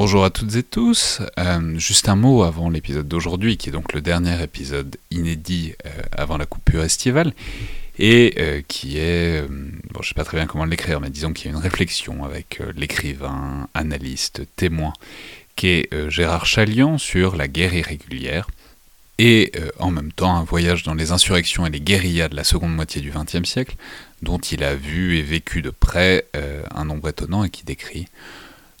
Bonjour à toutes et tous. Euh, juste un mot avant l'épisode d'aujourd'hui, qui est donc le dernier épisode inédit euh, avant la coupure estivale, et euh, qui est, bon, je sais pas très bien comment l'écrire, mais disons qu'il y a une réflexion avec l'écrivain, analyste, témoin, qui est Gérard Chalian sur la guerre irrégulière, et en même temps un voyage dans les insurrections et les guérillas de la seconde moitié du XXe siècle, dont il a vu et vécu de près un nombre étonnant et qui décrit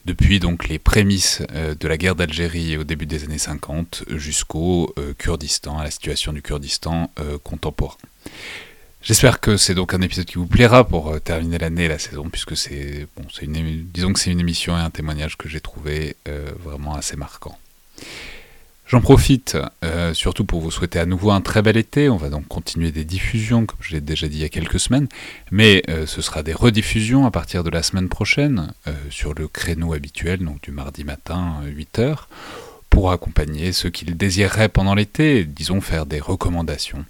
depuis donc les prémices euh, de la guerre d'Algérie au début des années 50 jusqu'au euh, Kurdistan, à la situation du Kurdistan euh, contemporain. J'espère que c'est donc un épisode qui vous plaira pour terminer l'année et la saison, puisque c'est une, une émission et un témoignage que j'ai trouvé vraiment assez marquant. J'en profite euh, surtout pour vous souhaiter à nouveau un très bel été. On va donc continuer des diffusions, comme je l'ai déjà dit il y a quelques semaines, mais euh, ce sera des rediffusions à partir de la semaine prochaine euh, sur le créneau habituel, donc du mardi matin 8h, pour accompagner ceux qui le désireraient pendant l'été, disons faire des recommandations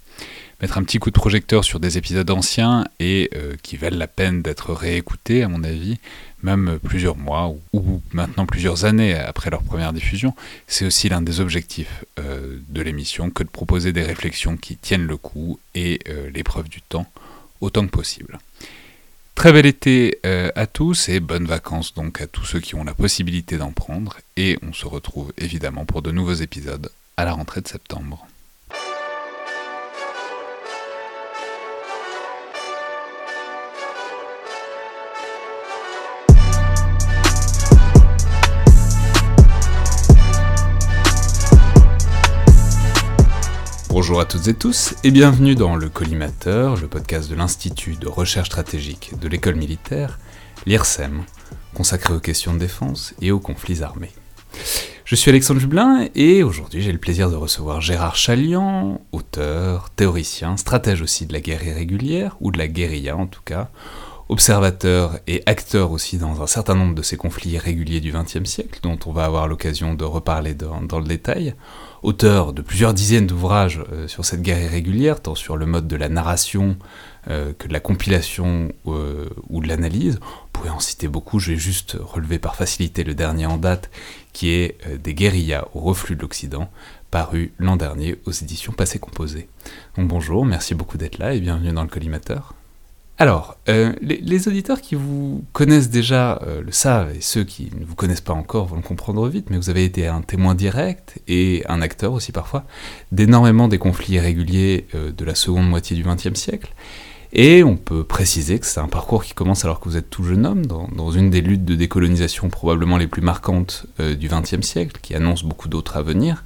mettre un petit coup de projecteur sur des épisodes anciens et qui valent la peine d'être réécoutés, à mon avis, même plusieurs mois ou, maintenant plusieurs années après leur première diffusion. C'est aussi l'un des objectifs euh, de l'émission que de proposer des réflexions qui tiennent le coup et euh, l'épreuve du temps autant que possible. Très bel été euh, à tous et bonnes vacances donc à tous ceux qui ont la possibilité d'en prendre et on se retrouve évidemment pour de nouveaux épisodes à la rentrée de septembre. Bonjour à toutes et tous et bienvenue dans le Collimateur, le podcast de l'Institut de recherche stratégique de l'école militaire, l'IRSEM, consacré aux questions de défense et aux conflits armés. Je suis Alexandre Jublin et aujourd'hui j'ai le plaisir de recevoir Gérard Chalian, auteur, théoricien, stratège aussi de la guerre irrégulière, ou de la guérilla en tout cas, observateur et acteur aussi dans un certain nombre de ces conflits irréguliers du XXe siècle, dont on va avoir l'occasion de reparler dans, le détail, auteur de plusieurs dizaines d'ouvrages euh, sur cette guerre irrégulière, tant sur le mode de la narration euh, que de la compilation euh, ou de l'analyse. On pourrait en citer beaucoup, je vais juste relever par facilité le dernier en date, qui est Des guérillas au reflux de l'Occident, paru l'an dernier aux éditions Passé Composé. Donc bonjour, merci beaucoup d'être là et bienvenue dans le collimateur. Alors, euh, les, auditeurs qui vous connaissent déjà euh, le savent, et ceux qui ne vous connaissent pas encore vont le comprendre vite, mais vous avez été un témoin direct et un acteur aussi parfois d'énormément des conflits irréguliers euh, de la seconde moitié du XXe siècle. Et on peut préciser que c'est un parcours qui commence alors que vous êtes tout jeune homme, dans, une des luttes de décolonisation probablement les plus marquantes du XXe siècle, qui annonce beaucoup d'autres à venir,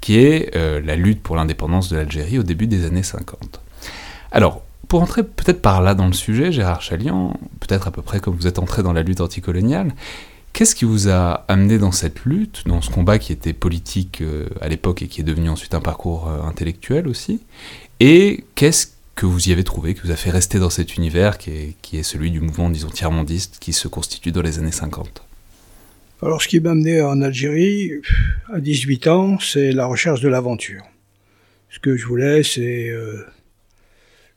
qui est la lutte pour l'indépendance de l'Algérie au début des années 50. Alors, pour entrer peut-être par là dans le sujet, Gérard Chalian, peut-être à peu près comme vous êtes entré dans la lutte anticoloniale, qu'est-ce qui vous a amené dans cette lutte, dans ce combat qui était politique euh, à l'époque et qui est devenu ensuite un parcours euh, intellectuel aussi Et qu'est-ce que vous y avez trouvé, qui vous a fait rester dans cet univers qui est, celui du mouvement, disons, tiers-mondiste qui se constitue dans les années 50 Alors, ce qui m'a amené en Algérie, à 18 ans, c'est la recherche de l'aventure. Ce que je voulais, c'est euh,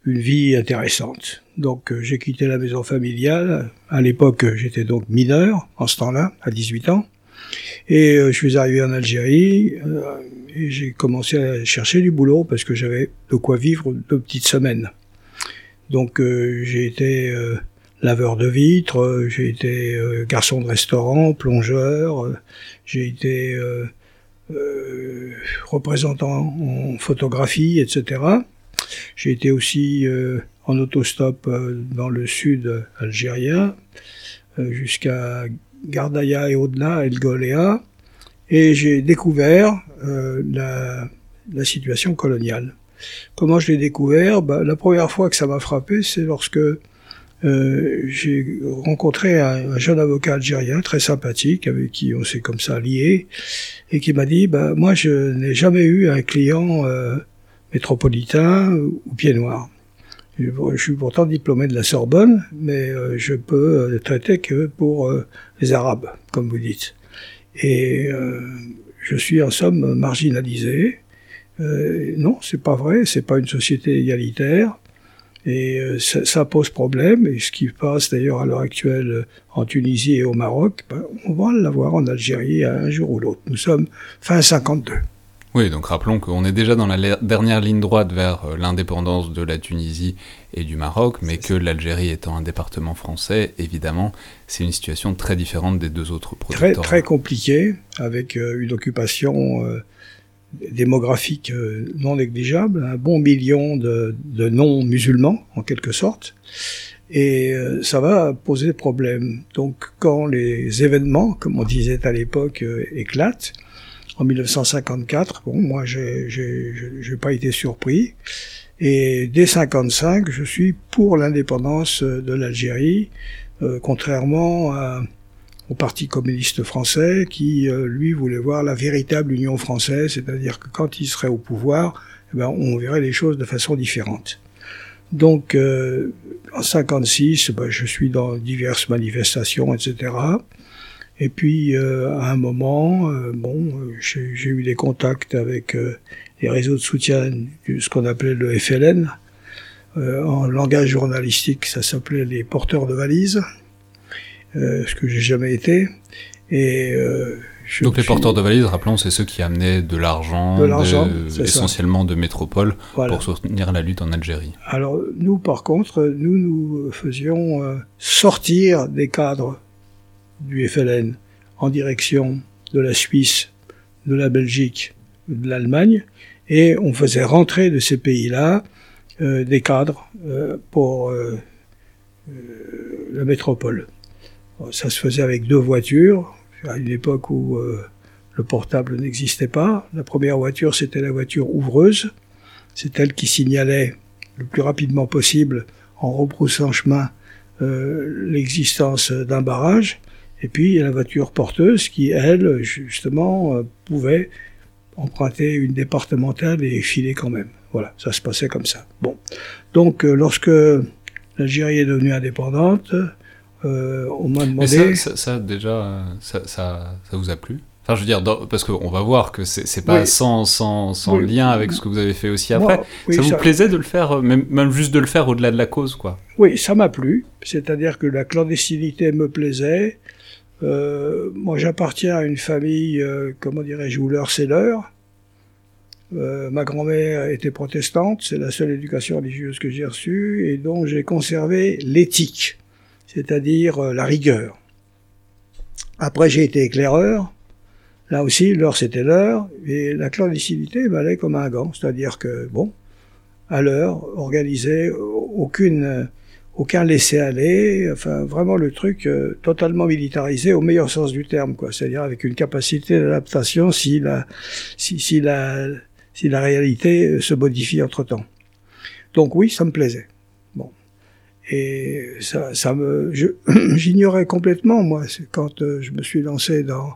une vie intéressante. Donc euh, j'ai quitté la maison familiale. À l'époque, j'étais donc mineur en ce temps-là, à 18 ans. Et euh, je suis arrivé en Algérie euh, et j'ai commencé à chercher du boulot parce que j'avais de quoi vivre deux petites semaines. Donc j'ai été laveur de vitres, j'ai été garçon de restaurant, plongeur, j'ai été représentant en photographie, etc. J'ai été aussi euh, en autostop euh, dans le sud algérien, euh, jusqu'à Gardaya et au-delà, El Goléa, et j'ai découvert la, la, situation coloniale. Comment je l'ai découvert? Bah, La première fois que ça m'a frappé, c'est lorsque euh, j'ai rencontré un, un, jeune avocat algérien très sympathique avec qui on s'est comme ça lié et qui m'a dit bah moi je n'ai jamais eu un client euh, métropolitain ou pied noir. Je suis pourtant diplômé de la Sorbonne, mais euh, je peux euh, traiter que pour euh, les Arabes, comme vous dites. Et je suis en somme marginalisé. non, c'est pas vrai, c'est pas une société égalitaire. Et ça, ça, pose problème. Et ce qui passe d'ailleurs à l'heure actuelle en Tunisie et au Maroc, ben, on va l'avoir en Algérie un jour ou l'autre. Nous sommes fin 52. Oui, donc rappelons qu'on est déjà dans la dernière ligne droite vers euh, l'indépendance de la Tunisie et du Maroc, mais que l'Algérie étant un département français, évidemment, c'est une situation très différente des deux autres protectorats. Très, très compliquée, avec euh, une occupation euh, démographique non négligeable, un bon million de, de non-musulmans, en quelque sorte, et ça va poser problème. Donc quand les événements, comme on disait à l'époque, éclatent, en 1954. Bon, moi, j'ai, j'ai, pas été surpris. Et dès 55, je suis pour l'indépendance de l'Algérie, euh, contrairement au Parti communiste français qui, euh, lui, voulait voir la véritable Union française, c'est-à-dire que quand il serait au pouvoir, eh ben, on verrait les choses de façon différente. Donc, euh, en 56, ben, je suis dans diverses manifestations, etc. Et puis, euh, à un moment, euh, bon, j'ai eu des contacts avec euh, les réseaux de soutien de ce qu'on appelait le FLN. en langage journalistique, ça s'appelait les porteurs de valises, ce que j'ai jamais été. Et donc les porteurs de valises, rappelons, c'est ceux qui amenaient de l'argent, essentiellement de métropole, pour soutenir la lutte en Algérie. Alors nous, par contre, nous nous faisions sortir des cadres du FLN en direction de la Suisse, de la Belgique, de l'Allemagne, et on faisait rentrer de ces pays-là euh, des cadres euh, pour euh, la métropole. Ça se faisait avec deux voitures, à une époque où le portable n'existait pas. La première voiture, c'était la voiture ouvreuse. C'est elle qui signalait le plus rapidement possible, en rebroussant chemin, l'existence d'un barrage. Et puis, il y a la voiture porteuse qui, elle, justement, euh, pouvait emprunter une départementale et filer quand même. Voilà, ça se passait comme ça. Bon. Donc, euh, lorsque l'Algérie est devenue indépendante, euh, on m'a demandé... Ça, ça, déjà, ça, ça, vous a plu? Enfin, je veux dire, parce qu'on va voir que c'est pas sans, sans, sans lien avec ce que vous avez fait aussi après. ça vous plaisait de le faire, même, même juste de le faire au-delà de la cause, quoi? Oui, ça m'a plu. C'est-à-dire que la clandestinité me plaisait. Euh, moi, j'appartiens à une famille, euh, comment dirais-je, où l'heure c'est l'heure. Euh, ma grand-mère était protestante, c'est la seule éducation religieuse que j'ai reçue, et dont j'ai conservé l'éthique, c'est-à-dire euh, la rigueur. Après, j'ai été éclaireur. Là aussi, l'heure c'était l'heure, et la clandestinité m'allait comme un gant, c'est-à-dire que, bon, à l'heure, organisée, aucune aucun laisser-aller, enfin vraiment le truc euh, totalement militarisé au meilleur sens du terme, quoi. C'est-à-dire avec une capacité d'adaptation si la, si, si, la, si la réalité euh, se modifie entre-temps. Donc oui, ça me plaisait. Bon. Et ça, ça me, j'ignorais complètement, moi, quand euh, je me suis lancé dans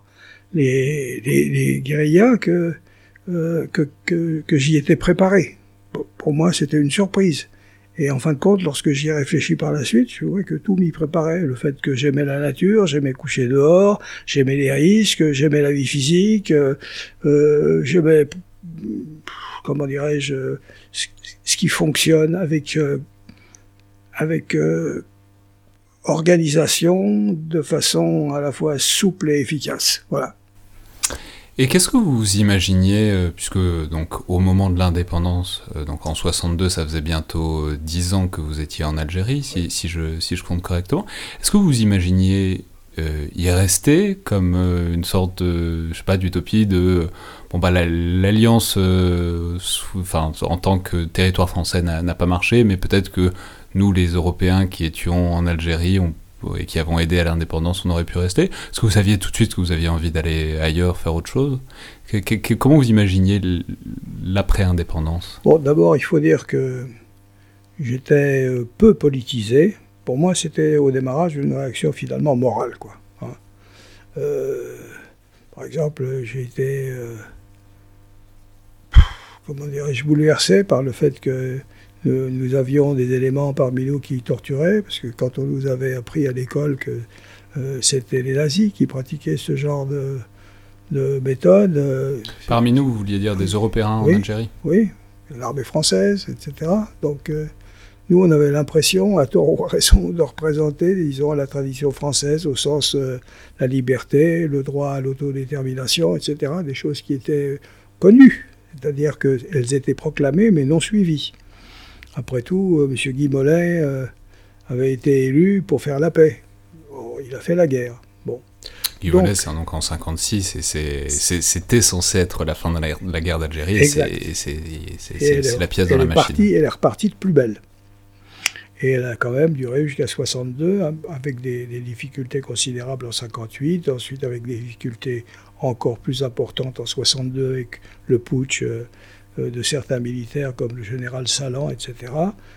les, les, les guérillas, que, que, que, que j'y étais préparé. Pour moi, c'était une surprise. Et en fin de compte, lorsque j'y ai réfléchi par la suite, je vois que tout m'y préparait. Le fait que j'aimais la nature, j'aimais coucher dehors, j'aimais les risques, j'aimais la vie physique, euh, j'aimais, comment dirais-je, ce qui fonctionne avec, euh, avec euh, organisation de façon à la fois souple et efficace. Voilà. Et qu'est-ce que vous imaginiez, euh, puisque donc au moment de l'indépendance, euh, donc en 62, ça faisait bientôt 10 ans que vous étiez en Algérie, si, si, je, si je compte correctement, est-ce que vous imaginiez euh, y rester comme une sorte de, je sais pas, d'utopie de, bon bah l'alliance, enfin en tant que territoire français n'a pas marché, mais peut-être que nous les Européens qui étions en Algérie, on et qui avons aidé à l'indépendance, on aurait pu rester Est-ce que vous saviez tout de suite que vous aviez envie d'aller ailleurs, faire autre chose? Comment vous imaginiez l'après-indépendance? Bon, d'abord, il faut dire que j'étais euh, peu politisé. Pour moi, c'était au démarrage une réaction finalement morale, quoi. Hein. Euh, par exemple, j'ai été, euh, comment dirais-je, bouleversé par le fait que nous avions des éléments parmi nous qui torturaient, parce que quand on nous avait appris à l'école que euh, c'était les nazis qui pratiquaient ce genre de, de méthode. Euh, parmi nous, vous vouliez dire des Européens en Algérie? Oui, l'armée française, etc. Donc, euh, nous, on avait l'impression, à tort ou à raison, de représenter, disons, la tradition française au sens euh, la liberté, le droit à l'autodétermination, etc., des choses qui étaient connues, c'est-à-dire qu'elles étaient proclamées mais non suivies. Après tout, euh, M. Guy Mollet euh, avait été élu pour faire la paix. il a fait la guerre. Bon. Guy Mollet, c'est donc en 56 et c'était censé être la fin de la, guerre d'Algérie et c'est la pièce dans la machine. elle est repartie de plus belle. Et elle a quand même duré jusqu'à 62, hein, avec des, difficultés considérables en 58, ensuite avec des difficultés encore plus importantes en 62 avec le putsch euh, de certains militaires comme le général Salan, etc.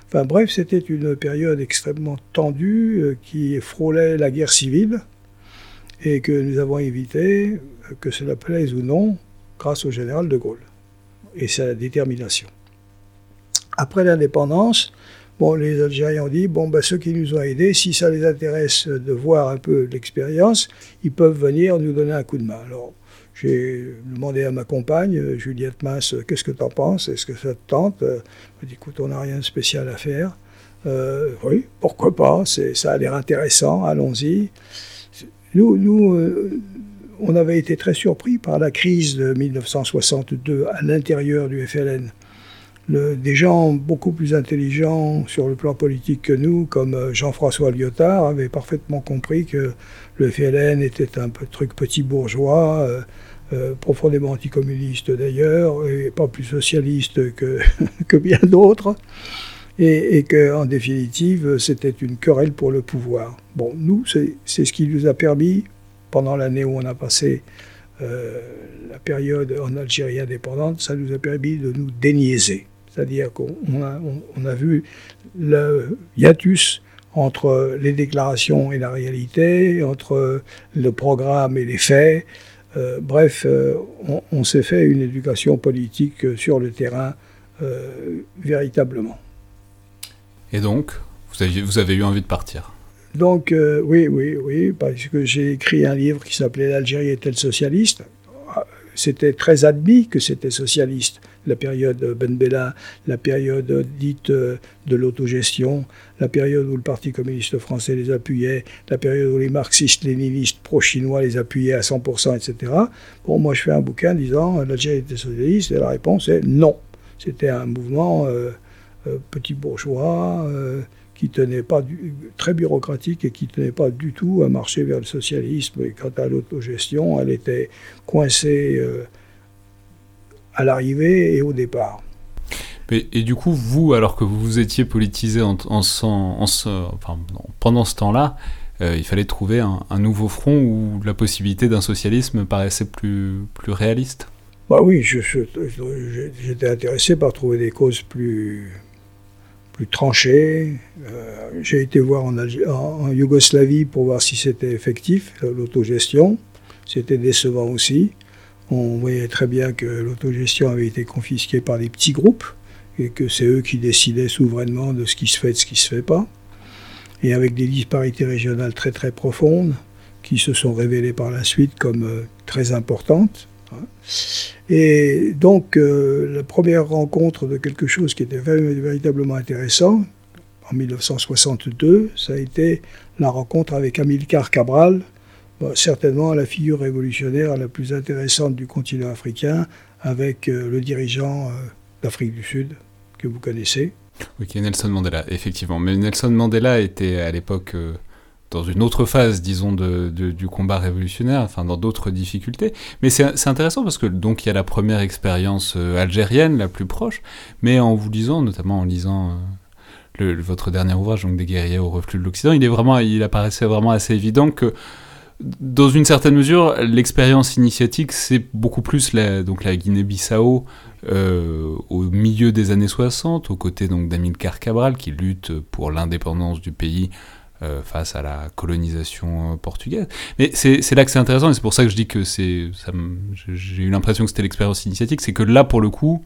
Enfin bref, c'était une période extrêmement tendue euh, qui frôlait la guerre civile et que nous avons évité, que cela plaise ou non, grâce au général de Gaulle et sa détermination. Après l'indépendance, Bon, les Algériens ont dit, bon, ben, ceux qui nous ont aidés, si ça les intéresse de voir un peu l'expérience, ils peuvent venir nous donner un coup de main. J'ai demandé à ma compagne, Juliette Masse, qu'est-ce que tu en penses? Est-ce que ça te tente? Elle m'a dit, écoute, on n'a rien de spécial à faire. Euh, oui, pourquoi pas? Ça a l'air intéressant, allons-y. Nous, euh, on avait été très surpris par la crise de 1962 à l'intérieur du FLN des gens beaucoup plus intelligents sur le plan politique que nous, comme euh, Jean-François Lyotard, avaient parfaitement compris que le FLN était un truc petit bourgeois, euh, euh, profondément anticommuniste d'ailleurs, et pas plus socialiste que, que bien d'autres, et, qu'en définitive, c'était une querelle pour le pouvoir. Bon, nous, c'est ce qui nous a permis, pendant l'année où on a passé la période en Algérie indépendante, ça nous a permis de nous déniaiser. C'est-à-dire qu'on on a, vu le hiatus entre les déclarations et la réalité, entre le programme et les faits. Euh, bref, euh, on, s'est fait une éducation politique sur le terrain euh, véritablement. Et donc, vous, avez eu envie de partir? Donc, oui, oui, oui, parce que j'ai écrit un livre qui s'appelait L'Algérie est-elle socialiste C'était très admis que c'était socialiste la période Ben Bella, la période dite euh, de l'autogestion, la période où le Parti communiste français les appuyait, la période où les marxistes-léninistes pro-chinois les appuyaient à 100%, etc. Bon, moi je fais un bouquin disant l'Algérie était socialiste, et la réponse est non. C'était un mouvement euh, euh, petit bourgeois qui tenait pas du, très bureaucratique et qui tenait pas du tout à marcher vers le socialisme. Et quant à l'autogestion, elle était coincée à l'arrivée et au départ. et du coup, vous, alors que vous vous étiez politisé en, pendant ce temps-là, euh, il fallait trouver un, nouveau front où la possibilité d'un socialisme paraissait plus, plus réaliste bah Oui, j'étais intéressé par trouver des causes plus, plus tranchées. Euh, j'ai été voir en, en, Yougoslavie pour voir si c'était effectif, l'autogestion. C'était décevant aussi. On voyait très bien que l'autogestion avait été confisquée par des petits groupes et que c'est eux qui décidaient souverainement de ce qui se fait et de ce qui ne se fait pas. Et avec des disparités régionales très très profondes qui se sont révélées par la suite comme euh, très importantes. Et donc euh, la première rencontre de quelque chose qui était véritablement intéressant, en 1962, ça a été la rencontre avec Amilcar Cabral, certainement la figure révolutionnaire la plus intéressante du continent africain, avec euh, le dirigeant euh, d'Afrique du Sud, que vous connaissez. Oui, qui Nelson Mandela, effectivement. Mais Nelson Mandela était à l'époque dans une autre phase, disons, de, du combat révolutionnaire, enfin dans d'autres difficultés. Mais c'est intéressant parce que donc il y a la première expérience algérienne, la plus proche, mais en vous lisant, notamment en lisant le, votre dernier ouvrage, donc des guerriers au reflux de l'Occident, il est vraiment, il apparaissait vraiment assez évident que dans une certaine mesure, l'expérience initiatique, c'est beaucoup plus la, donc la Guinée-Bissau euh, au milieu des années 60, aux côtés donc d'Amilcar Cabral, qui lutte pour l'indépendance du pays euh, face à la colonisation portugaise. Mais c'est là que c'est intéressant, et c'est pour ça que je dis que c'est, j'ai eu l'impression que c'était l'expérience initiatique, c'est que là, pour le coup,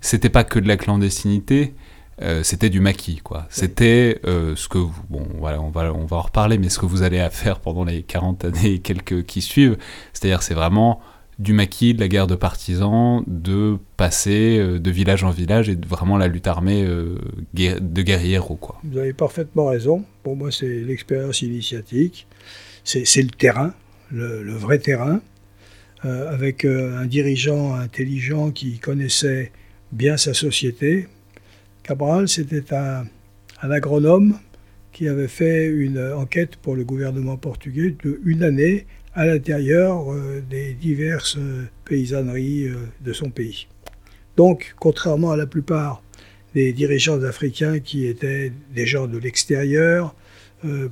c'était pas que de la clandestinité, euh, c'était du maquis, quoi. C'était euh, ce que, bon, voilà, on va, on va en reparler, mais ce que vous allez à faire pendant les 40 années et quelques qui suivent, c'est-à-dire c'est vraiment du maquis, de la guerre de partisans, de passer euh, de village en village et de vraiment la lutte armée euh, de guerriers quoi. Vous avez parfaitement raison. Pour moi, c'est l'expérience initiatique. C'est le terrain, le, vrai terrain, euh, avec un dirigeant intelligent qui connaissait bien sa société. Cabral, c'était un, un agronome qui avait fait une enquête pour le gouvernement portugais de une année à l'intérieur euh, des diverses euh, paysanneries euh, de son pays. Donc, contrairement à la plupart des dirigeants africains qui étaient des gens de l'extérieur,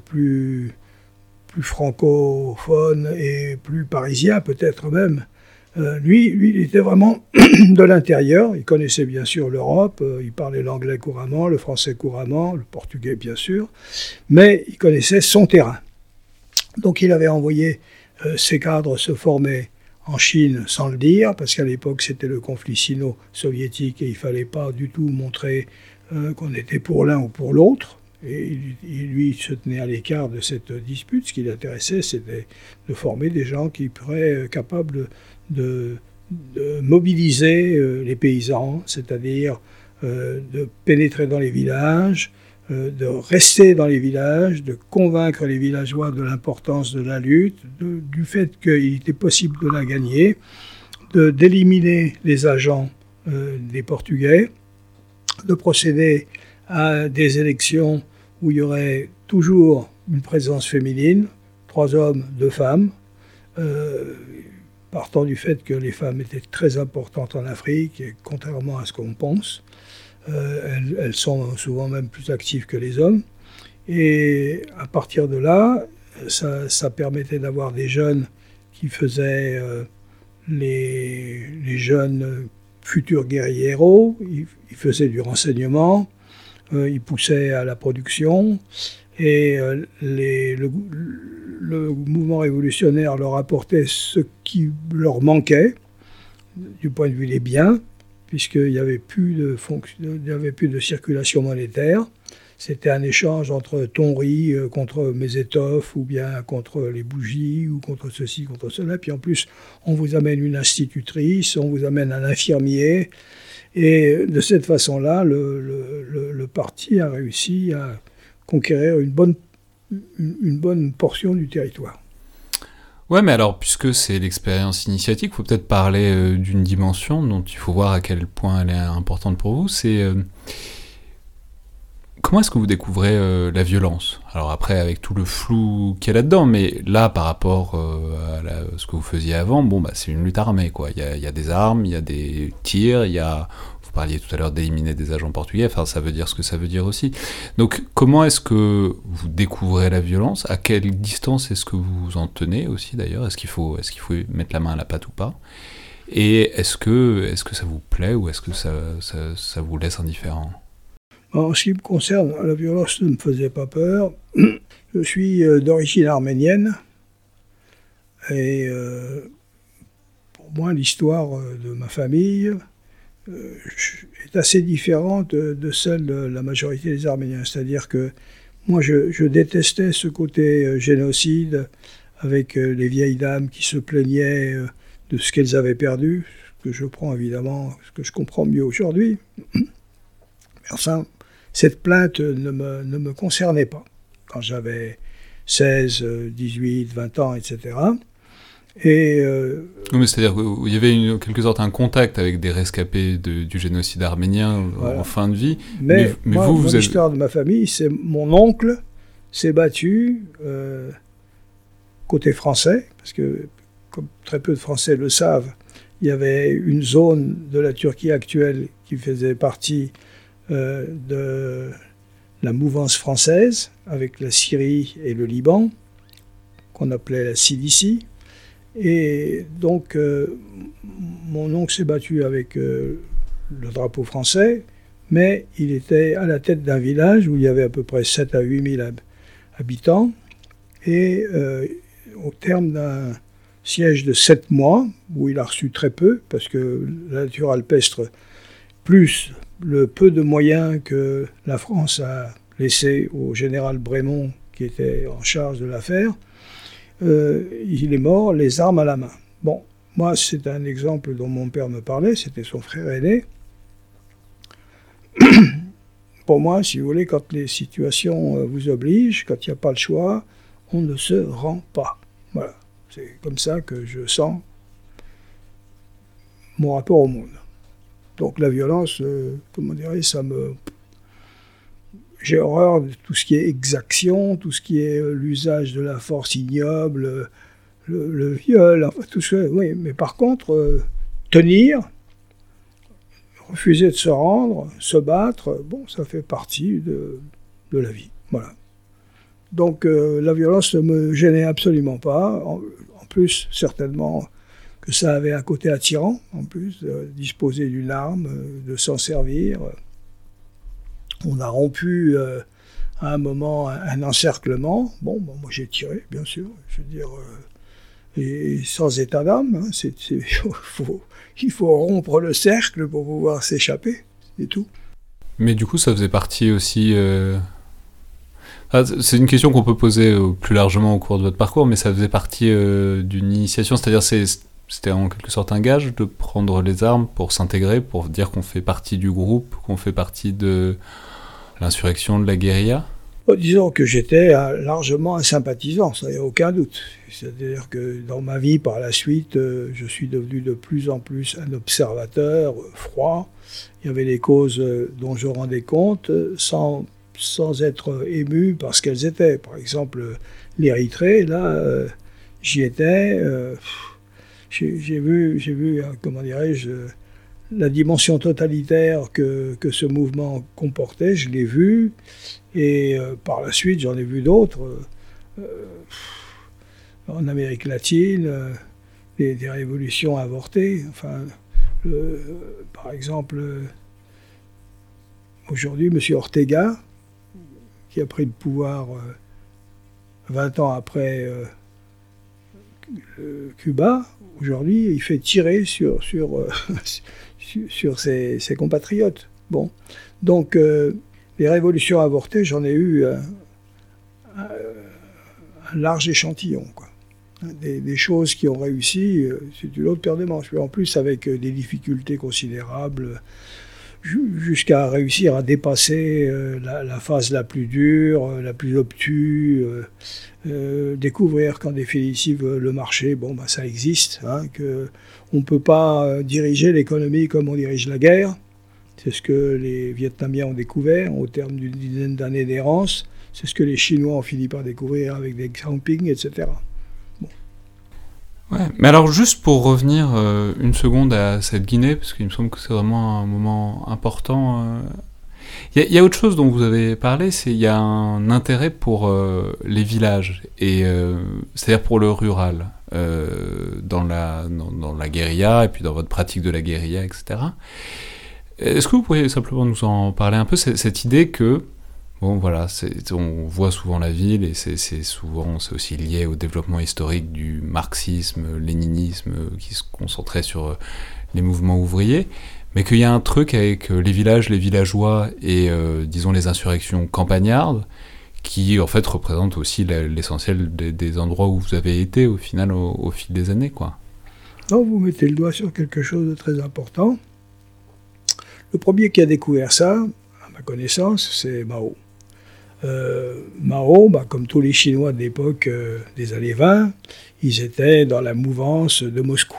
plus, plus francophones et plus parisiens peut-être même, lui, lui, il était vraiment de l'intérieur. Il connaissait bien sûr l'Europe, il parlait l'anglais couramment, le français couramment, le portugais bien sûr, mais il connaissait son terrain. Donc il avait envoyé euh, ces cadres se formaient en Chine sans le dire, parce qu'à l'époque c'était le conflit sino-soviétique et il fallait pas du tout montrer euh, qu'on était pour l'un ou pour l'autre. Et il, lui se tenait à l'écart de cette dispute. Ce qui l'intéressait, c'était de former des gens qui seraient euh, capables de, mobiliser les paysans, c'est-à-dire de pénétrer dans les villages, de rester dans les villages, de convaincre les villageois de l'importance de la lutte, du fait qu'il était possible de la gagner, d'éliminer les agents euh, des Portugais, de procéder à des élections où il y aurait toujours une présence féminine, trois hommes, deux femmes, euh, partant du fait que les femmes étaient très importantes en Afrique, et contrairement à ce qu'on pense. Euh, elles, sont souvent même plus actives que les hommes. Et à partir de là, ça, permettait d'avoir des jeunes qui faisaient euh, les, jeunes futurs guerriers héros, ils, faisaient du renseignement, euh, ils poussaient à la production, et le, le, mouvement révolutionnaire leur apportait ce qui leur manquait du point de vue des biens, puisqu'il n'y avait, plus de avait plus de circulation monétaire. C'était un échange entre ton riz euh, contre mes étoffes, ou bien contre les bougies, ou contre ceci, contre cela. Puis en plus, on vous amène une institutrice, on vous amène un infirmier. Et de cette façon-là, le, parti a réussi à conquérir une bonne portion du territoire. Ouais, mais alors, puisque c'est l'expérience initiatique, faut peut-être parler euh, d'une dimension dont il faut voir à quel point elle est importante pour vous. C'est euh, comment est-ce que vous découvrez euh, la violence? Alors après, avec tout le flou qu'il y a là-dedans, mais là, par rapport à ce que vous faisiez avant, bon, bah, c'est une lutte armée, quoi. Il y a, des armes, il y a des tirs, il y a vous parliez tout à l'heure d'éliminer des agents portugais, enfin ça veut dire ce que ça veut dire aussi. Donc comment est-ce que vous découvrez la violence? À quelle distance est-ce que vous en tenez aussi d'ailleurs? Est-ce qu'il faut, mettre la main à la pâte ou pas? Et est-ce que, ça vous plaît ou est-ce que ça, vous laisse indifférent? En ce qui me concerne, la violence ne me faisait pas peur. Je suis euh, d'origine arménienne. Et euh, pour moi l'histoire euh, de ma famille est assez différente de, celle de la majorité des Arméniens. C'est-à-dire que moi, je, détestais ce côté euh, génocide avec euh, les vieilles dames qui se plaignaient de ce qu'elles avaient perdu, ce que je prends évidemment, que je comprends mieux aujourd'hui. Mais enfin, cette plainte ne me, ne me concernait pas quand j'avais 16, 18, 20 ans, etc. Et euh, c'est-à-dire qu'il y avait une, en quelque sorte un contact avec des rescapés du génocide arménien en fin de vie. Mais, vous, vous l'histoire de ma famille, c'est mon oncle s'est battu euh, côté français, parce que comme très peu de Français le savent, il y avait une zone de la Turquie actuelle qui faisait partie euh, de la mouvance française, avec la Syrie et le Liban, qu'on appelait la Cilicie. Et donc, euh, mon oncle s'est battu avec euh, le drapeau français, mais il était à la tête d'un village où il y avait à peu près 7 à 8 000 habitants. Et euh, au terme d'un siège de 7 mois, où il a reçu très peu, parce que la nature alpestre, plus le peu de moyens que la France a laissé au général Brémond, qui était en charge de l'affaire, il est mort les armes à la main. Bon, Moi, c'est un exemple dont mon père me parlait, c'était son frère aîné. Pour moi, si vous voulez, quand les situations euh, vous obligent, quand il n'y a pas le choix, on ne se rend pas. Voilà. C'est comme ça que je sens mon rapport au monde. Donc la violence, euh, comment dirais ça me... J'ai horreur de tout ce qui est exaction, tout ce qui est euh, l'usage de la force ignoble, le, viol, tout ça. Oui, mais par contre, euh, tenir, refuser de se rendre, se battre, bon, ça fait partie de, la vie. Voilà. Donc la violence ne me gênait absolument pas. En, plus, certainement, que ça avait un côté attirant, en plus, disposer d'une arme, euh, de s'en servir. On a rompu euh, à un moment un, encerclement. Bon, moi j'ai tiré, bien sûr, je veux dire, euh, sans état d'âme. Hein, il faut rompre le cercle pour pouvoir s'échapper, c'est tout. Mais du coup, ça faisait partie aussi. Ah, c'est une question qu'on peut poser plus largement au cours de votre parcours, mais ça faisait partie d'une initiation, c'est-à-dire c'est c'était en quelque sorte un gage de prendre les armes pour s'intégrer, pour dire qu'on fait partie du groupe, qu'on fait partie de l'insurrection, de la guérilla? Oh, Disons que j'étais largement un sympathisant, ça n'y a aucun doute. C'est-à-dire que dans ma vie, par la suite, euh, je suis devenu de plus en plus un observateur euh, froid. Il y avait des causes euh, dont je rendais compte sans, sans être ému parce qu'elles étaient. Par exemple, l'Érythrée, là, j'y étais j'ai vu, vu, euh, comment dirais-je, la dimension totalitaire que, que, ce mouvement comportait, je l'ai vu, et euh, par la suite, j'en ai vu d'autres. Euh, en Amérique latine, des, des, révolutions avortées. Enfin, par exemple, aujourd'hui, M. Ortega, qui a pris le pouvoir 20 ans après Cuba, aujourd'hui, il fait tirer sur, sur, euh, sur, ses, compatriotes. Bon. Donc, euh, les révolutions avortées, j'en ai eu un, large échantillon. Quoi. Des, choses qui ont réussi, euh, c'est une autre paire de manches. En plus, avec des difficultés considérables, jusqu'à réussir à dépasser euh, la, phase la plus dure, euh, la plus obtuse, euh, découvrir qu'en définitive le marché, bon, bah, ça existe, hein, que on ne peut pas diriger l'économie comme on dirige la guerre. C'est ce que les Vietnamiens ont découvert au terme d'une dizaine d'années d'errance. C'est ce que les Chinois ont fini par découvrir avec des campings, etc. Ouais, mais alors juste pour revenir euh, une seconde à cette Guinée, parce qu'il me semble que c'est vraiment un moment important. Il euh, y, y, a autre chose dont vous avez parlé, c'est il y a un intérêt pour euh, les villages, et c'est-à-dire pour le rural, dans, la, dans, dans, la guérilla, et puis dans votre pratique de la guérilla, etc. Est-ce que vous pourriez simplement nous en parler un peu, cette idée que Bon, voilà, on voit souvent la ville et c'est souvent c'est aussi lié au développement historique du marxisme, léninisme qui se concentrait sur euh, les mouvements ouvriers, mais qu'il y a un truc avec euh, les villages, les villageois et euh, disons les insurrections campagnardes qui en fait représentent aussi l'essentiel des, endroits où vous avez été au final au, fil des années, quoi. Non, vous mettez le doigt sur quelque chose de très important. Le premier qui a découvert ça, à ma connaissance, c'est Mao. Euh, Mao, bah, comme tous les Chinois de l'époque euh, des années 20, ils étaient dans la mouvance de Moscou.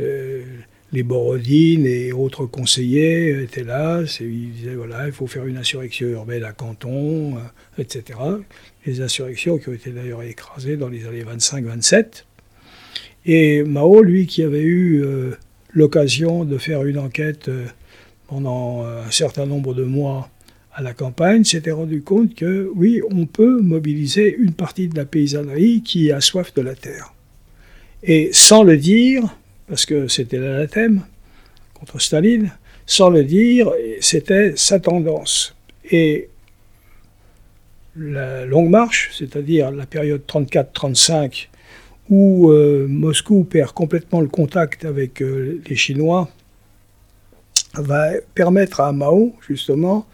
Euh, les Borodines et autres conseillers étaient là, ils disaient voilà, il faut faire une insurrection urbaine à Canton, etc. Les insurrections qui ont été d'ailleurs écrasées dans les années 25-27. Et Mao, lui, qui avait eu l'occasion de faire une enquête pendant un certain nombre de mois à la campagne s'était rendu compte que oui, on peut mobiliser une partie de la paysannerie qui a soif de la terre. Et sans le dire, parce que c'était l'anathème contre Staline, sans le dire, c'était sa tendance. Et la longue marche, c'est-à-dire la période 34-35, où euh, Moscou perd complètement le contact avec euh, les Chinois, va permettre à Mao, justement,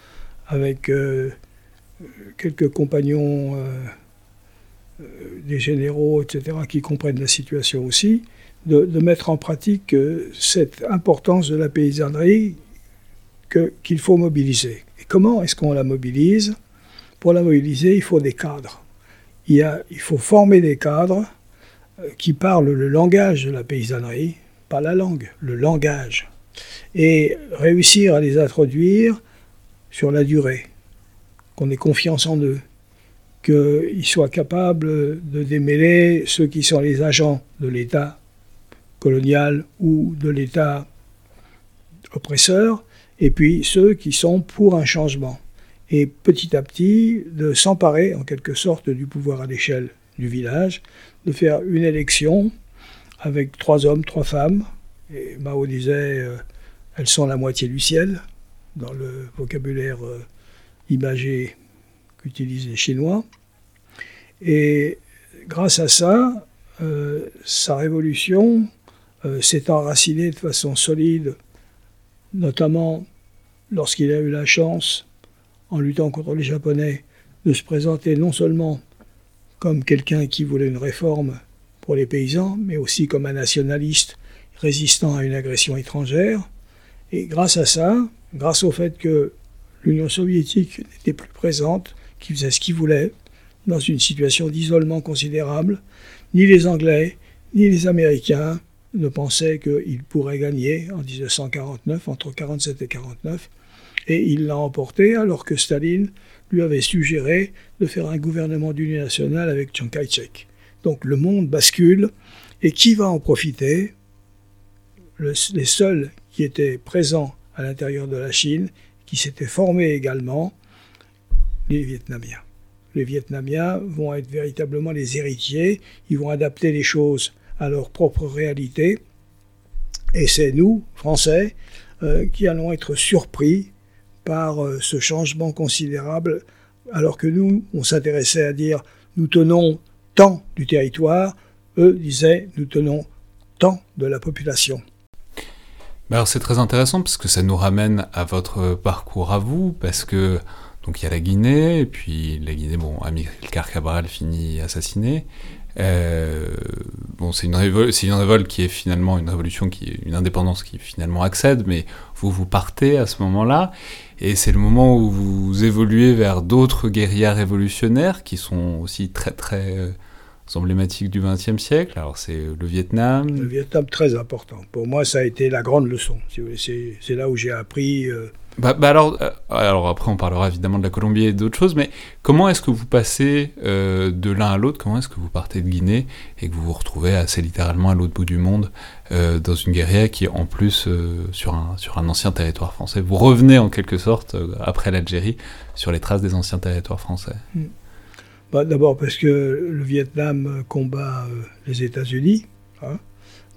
avec euh, quelques compagnons euh, des généraux, etc., qui comprennent la situation aussi, de, mettre en pratique cette importance de la paysannerie qu'il faut mobiliser. Et comment est-ce qu'on la mobilise? Pour la mobiliser, il faut des cadres. Il, a, il faut former des cadres qui parlent le langage de la paysannerie, pas la langue, le langage, et réussir à les introduire sur la durée, qu'on ait confiance en eux, qu'ils soient capables de démêler ceux qui sont les agents de l'État colonial ou de l'État oppresseur, et puis ceux qui sont pour un changement. Et petit à petit, de s'emparer en quelque sorte du pouvoir à l'échelle du village, de faire une élection avec trois hommes, trois femmes. Et Mao disait, euh, elles sont la moitié du ciel, dans le vocabulaire euh, imagé qu'utilisent les Chinois. Et grâce à ça, euh, sa révolution s'est enracinée de façon solide, notamment lorsqu'il a eu la chance, en luttant contre les Japonais, de se présenter non seulement comme quelqu'un qui voulait une réforme pour les paysans, mais aussi comme un nationaliste résistant à une agression étrangère. Grâce à ça, grâce au fait que l'Union soviétique n'était plus présente, qui faisait ce qu'il voulait, dans une situation d'isolement considérable, ni les Anglais, ni les Américains ne pensaient qu'il pourrait gagner en 1949, entre 1947 et 1949, et il l'a emporté alors que Staline lui avait suggéré de faire un gouvernement d'union nationale avec Chiang Kai-shek. Donc le monde bascule, et qui va en profiter? Les seuls qui étaient présents à l'intérieur de la Chine, qui s'étaient formés également, les Vietnamiens. Les Vietnamiens vont être véritablement les héritiers, ils vont adapter les choses à leur propre réalité, et c'est nous, Français, euh, qui allons être surpris par euh, ce changement considérable, alors que nous, on s'intéressait à dire nous tenons tant du territoire, eux disaient nous tenons tant de la population. Ben alors c'est très intéressant parce que ça nous ramène à votre parcours à vous, parce que donc il y a la Guinée, et puis la Guinée, bon, Amilcar Cabral finit assassiné, euh, bon, c'est une, une, révolte qui est finalement une révolution, qui une indépendance qui finalement accède, mais vous vous partez à ce moment-là, et c'est le moment où vous évoluez vers d'autres guérillas révolutionnaires qui sont aussi très très euh, emblématiques du XXe siècle. Alors c'est le Vietnam. Le Vietnam très important. Pour moi, ça a été la grande leçon. C'est là où j'ai appris. Euh, bah, bah, alors, euh, alors après on parlera évidemment de la Colombie et d'autres choses, mais comment est-ce que vous passez euh, de l'un à l'autre? Comment est-ce que vous partez de Guinée et que vous vous retrouvez assez littéralement à l'autre bout du monde euh, dans une guérilla qui en plus sur, un, sur un ancien territoire français? Vous revenez en quelque sorte après l'Algérie sur les traces des anciens territoires français hmm. Bah, D'abord parce que le Vietnam combat les États-Unis hein,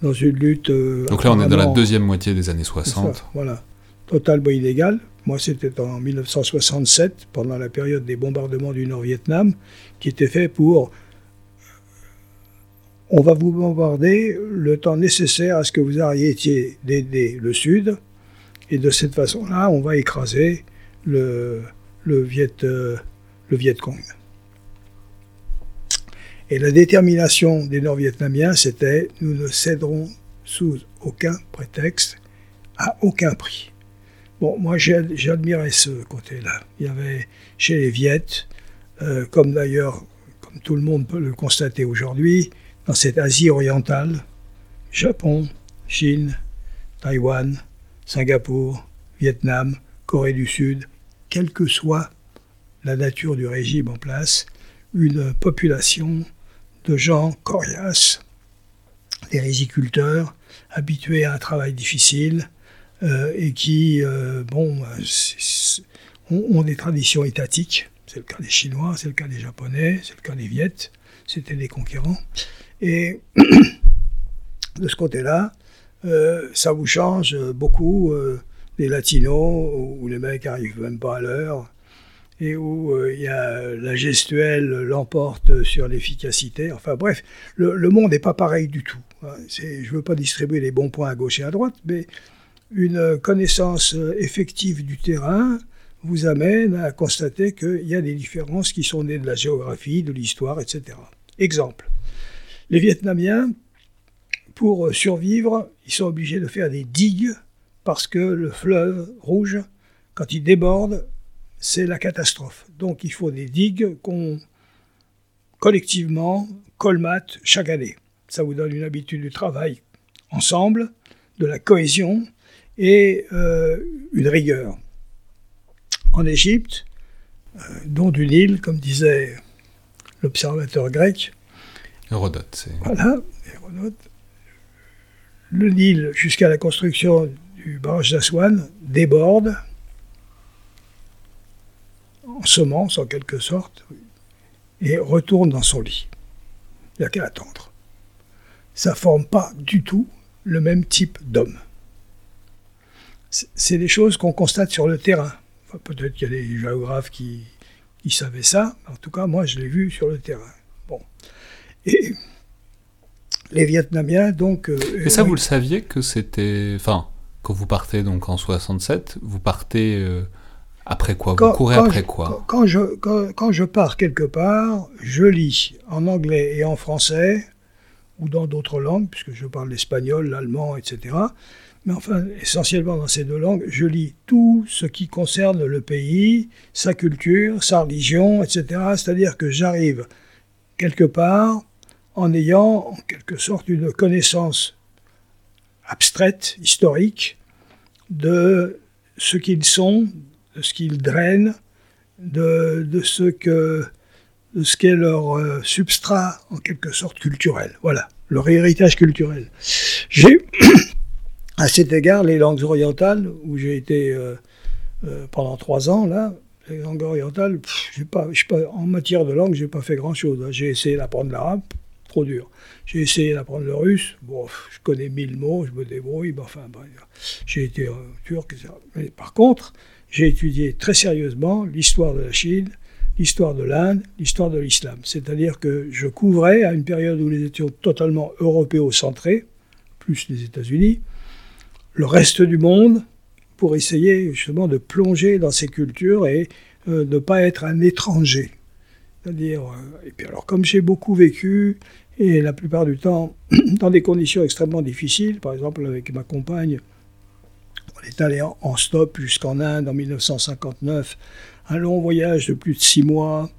dans une lutte... Donc là on est dans la deuxième moitié des années 60. voilà totalement illégal. Moi, c'était en 1967, pendant la période des bombardements du Nord-Vietnam, qui était fait pour on va vous bombarder le temps nécessaire à ce que vous arrêtiez d'aider le Sud, et de cette façon-là, on va écraser le, le, Viet, euh, le Viet Cong. Et la détermination des Nord-Vietnamiens, c'était nous ne céderons sous aucun prétexte, à aucun prix. Bon, moi j'admirais ce côté-là. Il y avait chez les Viettes, euh, comme d'ailleurs, comme tout le monde peut le constater aujourd'hui, dans cette Asie orientale, Japon, Chine, Taïwan, Singapour, Vietnam, Corée du Sud, quelle que soit la nature du régime en place, une population de gens coriaces, des riziculteurs, habitués à un travail difficile, euh, et qui, euh, ont, des traditions étatiques. C'est le cas des Chinois, c'est le cas des Japonais, c'est le cas des Viettes, c'était des conquérants. Et de ce côté-là, euh, ça vous change beaucoup des latinos où les mecs arrivent même pas à l'heure et où il y a la gestuelle l'emporte sur l'efficacité. Enfin bref, le, monde n'est pas pareil du tout. Hein. Je ne veux pas distribuer les bons points à gauche et à droite, mais une connaissance effective du terrain vous amène à constater qu'il y a des différences qui sont nées de la géographie, de l'histoire, etc. Exemple, les Vietnamiens, pour survivre, ils sont obligés de faire des digues parce que le fleuve rouge, quand il déborde, c'est la catastrophe. Donc il faut des digues qu'on collectivement colmate chaque année. Ça vous donne une habitude du travail ensemble, de la cohésion et euh, une rigueur. En Égypte, euh, dont d'une île, comme disait l'observateur grec, Hérodote, c'est. Voilà, Hérodote. Le Nil, jusqu'à la construction du barrage d'Aswan, déborde en semence en quelque sorte et retourne dans son lit. Il n'y a qu'à attendre. Ça ne forme pas du tout le même type d'homme. C'est des choses qu'on constate sur le terrain. Peut-être qu'il y a des géographes qui, qui savaient ça. En tout cas, moi, je l'ai vu sur le terrain. Bon. Et les Vietnamiens, donc. Euh, Et ça, vous le saviez que c'était. Enfin, quand vous partez donc en 67, vous partez. Euh, après quoi Vous courez après quoi? quand je, quand, je pars quelque part, je lis en anglais et en français, ou dans d'autres langues, puisque je parle l'espagnol, l'allemand, etc. Mais enfin, essentiellement dans ces deux langues, je lis tout ce qui concerne le pays, sa culture, sa religion, etc. C'est-à-dire que j'arrive quelque part en ayant en quelque sorte une connaissance abstraite, historique, de ce qu'ils sont, de ce qu'ils drainent, de, ce que de ce qu'est leur euh, substrat en quelque sorte culturel. Voilà, leur héritage culturel. J'ai à cet égard les langues orientales où j'ai été euh, euh, pendant trois ans là. Les langues orientales, pas, pas, en matière de langue, j'ai pas fait grand chose. Hein. J'ai essayé d'apprendre l'arabe, trop dur. J'ai essayé d'apprendre le russe. Bon, je connais mille mots, je me débrouille. enfin, j'ai été turc, etc. Mais par contre, j'ai étudié très sérieusement l'histoire de la Chine, l'histoire de l'Inde, l'histoire de l'islam. C'est-à-dire que je couvrais, à une période où nous étions totalement européocentrés, plus les États-Unis, le reste du monde pour essayer justement de plonger dans ces cultures et euh, ne pas être un étranger. C'est-à-dire, euh, et puis alors comme j'ai beaucoup vécu, et la plupart du temps dans des conditions extrêmement difficiles, par exemple avec ma compagne, on est allé en, stop jusqu'en Inde en 1959, un long voyage de plus de six mois,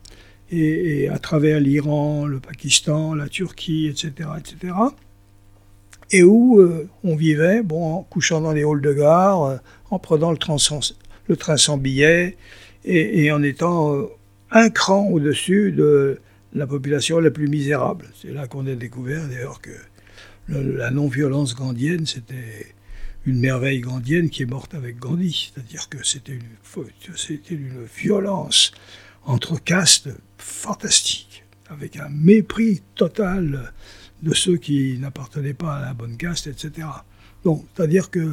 et, à travers l'Iran, le Pakistan, la Turquie, etc., etc., et où euh, on vivait, bon, en couchant dans les halls de gare, euh, en prenant le train sans, billet, et, en étant euh, un cran au-dessus de la population la plus misérable. C'est là qu'on a découvert d'ailleurs que la non-violence gandhienne, c'était une merveille gandhienne qui est morte avec Gandhi. C'est-à-dire que c'était une, c'était une violence entre castes fantastique, avec un mépris total de ceux qui n'appartenaient pas à la bonne caste, etc. Donc, c'est-à-dire que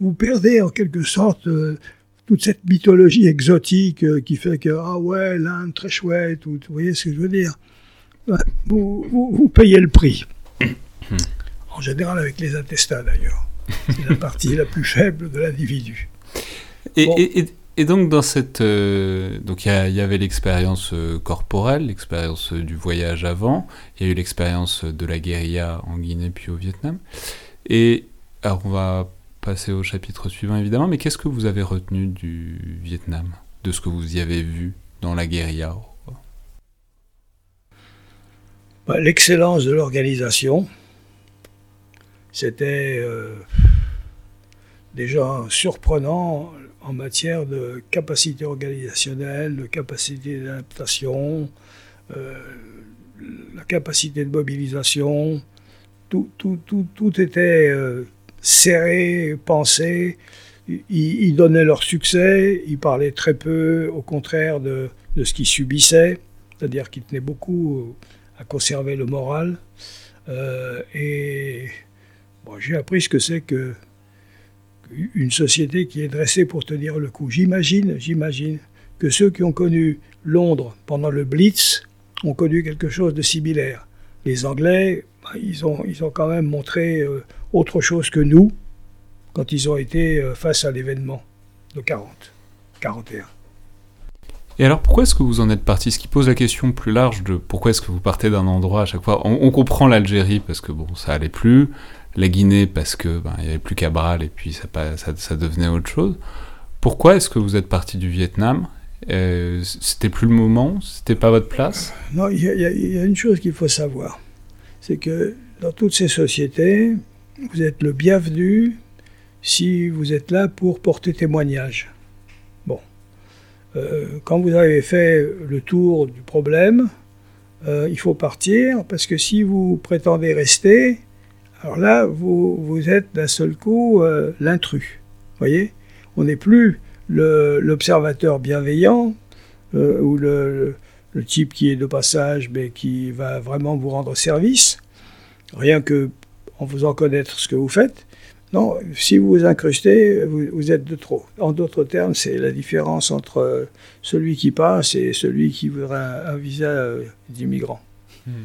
vous perdez en quelque sorte euh, toute cette mythologie exotique euh, qui fait que, ah ouais, l'Inde, très chouette, ou, vous voyez ce que je veux dire vous, vous payez le prix. En général avec les attestats d'ailleurs. C'est la partie la plus faible de l'individu. Et, et, donc, dans cette. Euh, donc, il y, avait l'expérience euh, corporelle, l'expérience euh, du voyage avant, il y a eu l'expérience de la guérilla en Guinée puis au Vietnam. Et alors, on va passer au chapitre suivant évidemment, mais qu'est-ce que vous avez retenu du Vietnam, de ce que vous y avez vu dans la guérilla? Bah, L'excellence de l'organisation c'était euh, déjà surprenant en matière de capacité organisationnelle, de capacité d'adaptation, euh, la capacité de mobilisation. Tout, tout, tout, tout était euh, serré, pensé. Ils, donnaient leur succès, ils parlaient très peu, au contraire, de, de ce qu'ils subissaient, c'est-à-dire qu'ils tenaient beaucoup à conserver le moral. et j'ai appris ce que c'est que une société qui est dressée pour tenir le coup. J'imagine, j'imagine que ceux qui ont connu Londres pendant le Blitz ont connu quelque chose de similaire. Les Anglais, bah, ils, ont, ils ont quand même montré euh, autre chose que nous quand ils ont été euh, face à l'événement de 40, 41. Et alors pourquoi est-ce que vous en êtes parti? Ce qui pose la question plus large de pourquoi est-ce que vous partez d'un endroit à chaque fois. On, comprend l'Algérie parce que bon, ça allait plus, la Guinée parce que ben, il y avait plus Cabral et puis ça, ça, devenait autre chose. Pourquoi est-ce que vous êtes parti du Vietnam? Euh, C'était plus le moment? C'était pas votre place? Non, il y, a une chose qu'il faut savoir, c'est que dans toutes ces sociétés, vous êtes le bienvenu si vous êtes là pour porter témoignage. Euh, quand vous avez fait le tour du problème, euh, il faut partir parce que si vous prétendez rester, alors là, vous, vous êtes d'un seul coup euh, l'intrus. voyez? On n'est plus l'observateur bienveillant ou le, le, type qui est de passage mais qui va vraiment vous rendre service, rien que en faisant connaître ce que vous faites. Non, si vous vous incrustez, vous, êtes de trop. En d'autres termes, c'est la différence entre celui qui passe et celui qui voudrait un, visa euh, d'immigrant. Hmm.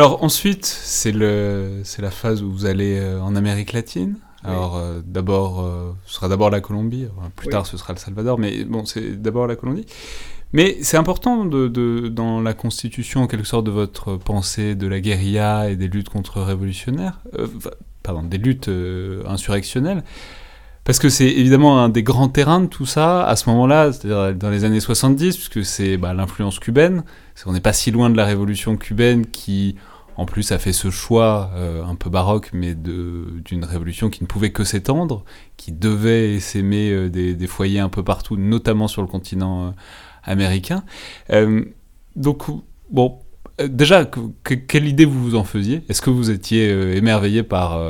Alors ensuite, c'est le, c'est la phase où vous allez euh, en Amérique latine. Alors euh, d'abord, euh, ce sera d'abord la Colombie. plus tard, ce sera le Salvador, mais bon, c'est d'abord la Colombie. Mais c'est important de, de, dans la constitution, en quelque sorte, de votre pensée de la guérilla et des luttes contre-révolutionnaires, pardon, des luttes insurrectionnelles, parce que c'est évidemment un des grands terrains de tout ça à ce moment-là, c'est-à-dire dans les années 70, puisque c'est bah, l'influence cubaine. On n'est pas si loin de la révolution cubaine qui, en plus, a fait ce choix euh, un peu baroque, mais d'une révolution qui ne pouvait que s'étendre, qui devait s'aimer euh, des, foyers un peu partout, notamment sur le continent euh, américain. donc, bon, déjà, quelle idée vous vous en faisiez? Est-ce que vous étiez émerveillé par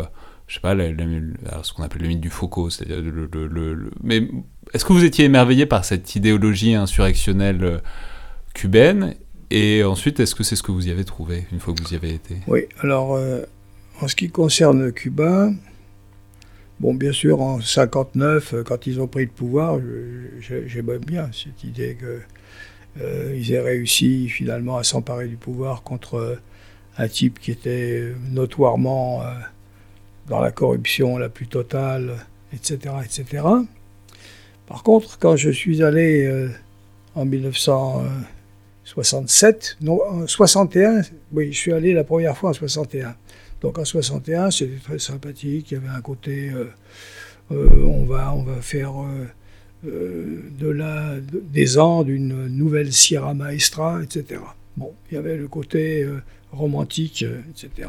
je sais pas, ce qu'on appelle le mythe du Foucault. Le, le, mais est-ce que vous étiez émerveillé par cette idéologie insurrectionnelle cubaine? Et ensuite, est-ce que c'est ce que vous y avez trouvé une fois que vous y avez été? Oui, alors euh, en ce qui concerne Cuba, bon, bien sûr, en 59, euh, quand ils ont pris le pouvoir, j'aimais bien cette idée qu'ils aient réussi finalement à s'emparer du pouvoir contre un type qui était notoirement dans la corruption la plus totale, etc., etc. Par contre, quand je suis allé euh, en 1967, non, en 61, oui, je suis allé la première fois en 61. Donc en 61, c'était très sympathique, il y avait un côté, euh, euh, on, va, on va faire de la, des Andes, une nouvelle Sierra Maestra, etc. Bon, il y avait le côté romantique, etc.,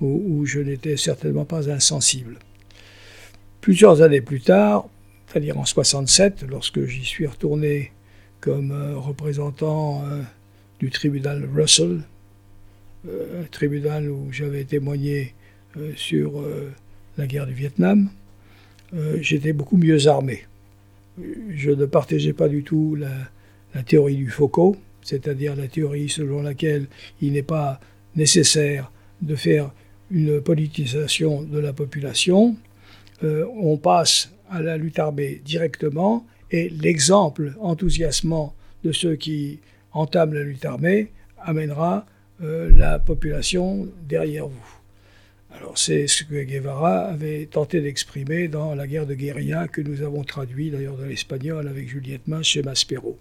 où je n'étais certainement pas insensible. Plusieurs années plus tard, c'est-à-dire en 67, lorsque j'y suis retourné comme représentant du tribunal Russell, un tribunal où j'avais témoigné sur la guerre du Vietnam, euh, j'étais beaucoup mieux armé. Je ne partageais pas du tout la, théorie du Foucault, c'est-à-dire la théorie selon laquelle il n'est pas nécessaire de faire une politisation de la population. Euh, on passe à la lutte armée directement et l'exemple enthousiasmant de ceux qui entament la lutte armée amènera euh, la population derrière vous. Alors c'est ce que Guevara avait tenté d'exprimer dans la guerre de guérilla que nous avons traduit d'ailleurs dans l'espagnol avec Juliette Mas chez Maspero.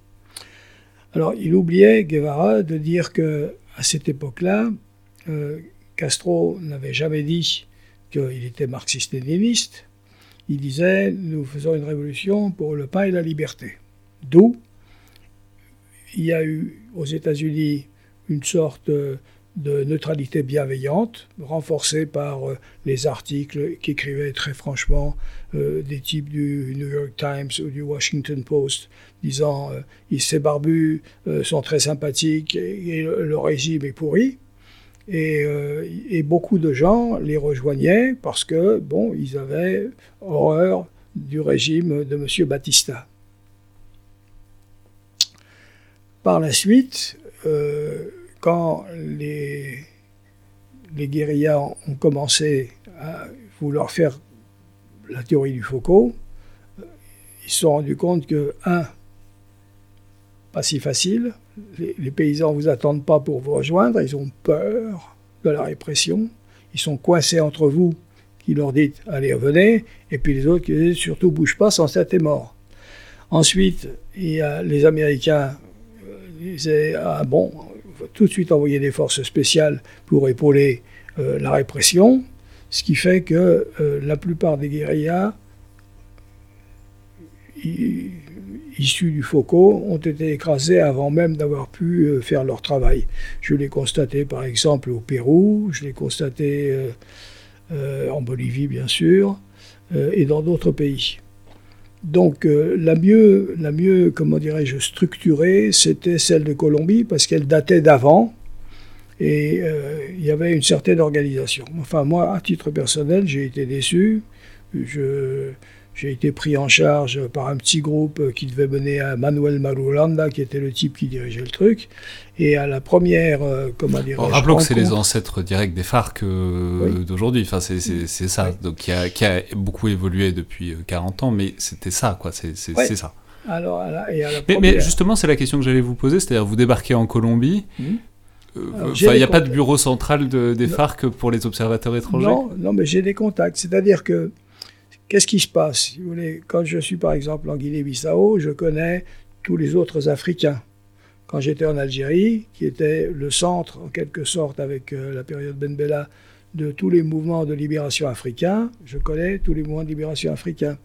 Alors il oubliait Guevara de dire que à cette époque-là, euh, Castro n'avait jamais dit qu'il était marxiste-léniniste. Il disait nous faisons une révolution pour le pain et la liberté. D'où il y a eu aux États-Unis une sorte de neutralité bienveillante, renforcée par euh, les articles qu'écrivaient très franchement euh, des types du New York Times ou du Washington Post, disant euh, ces barbus sont très sympathiques et, le, régime est pourri. Et, et, beaucoup de gens les rejoignaient parce que, bon, ils avaient horreur du régime de M. Batista. Par la suite, quand les, les guérillas ont commencé à vouloir faire la théorie du Foucault, ils se sont rendus compte que, un, pas si facile, les, paysans ne vous attendent pas pour vous rejoindre, ils ont peur de la répression, ils sont coincés entre vous qui leur dites allez venez, et puis les autres qui disent surtout bouge pas, sans ça t'es mort. Ensuite, il y a les Américains euh, disaient ah bon, tout de suite envoyer des forces spéciales pour épauler euh, la répression, ce qui fait que euh, la plupart des guérillas issus du Foucault ont été écrasés avant même d'avoir pu euh, faire leur travail. Je l'ai constaté par exemple au Pérou, je l'ai constaté en Bolivie bien sûr, et dans d'autres pays. Donc euh, la mieux, la mieux, comment dirais-je, structurée, c'était celle de Colombie parce qu'elle datait d'avant et euh, il y avait une certaine organisation. Enfin moi, à titre personnel, j'ai été déçu. J'ai été pris en charge par un petit groupe qui devait mener à Manuel Marulanda, qui était le type qui dirigeait le truc. Et à la première, euh, comment dire. Rappelons que c'est les ancêtres directs des FARC euh, d'aujourd'hui. Enfin, c'est ça. Donc, qui a, qui a, beaucoup évolué depuis 40 euh, ans, mais c'était ça, quoi. C'est ça. Alors, et à la mais, mais, justement, c'est la question que j'allais vous poser. C'est-à-dire, vous débarquez en Colombie. Hmm. il n'y a pas de bureau central de, des FARC pour les observateurs étrangers? Non, non mais j'ai des contacts. C'est-à-dire que Qu'est-ce qui se passe vous voulez, Quand je suis par exemple en Guinée-Bissau, je connais tous les autres Africains. Quand j'étais en Algérie, qui était le centre en quelque sorte avec euh, la période Ben Bella de tous les mouvements de libération africains, je connais tous les mouvements de libération africains.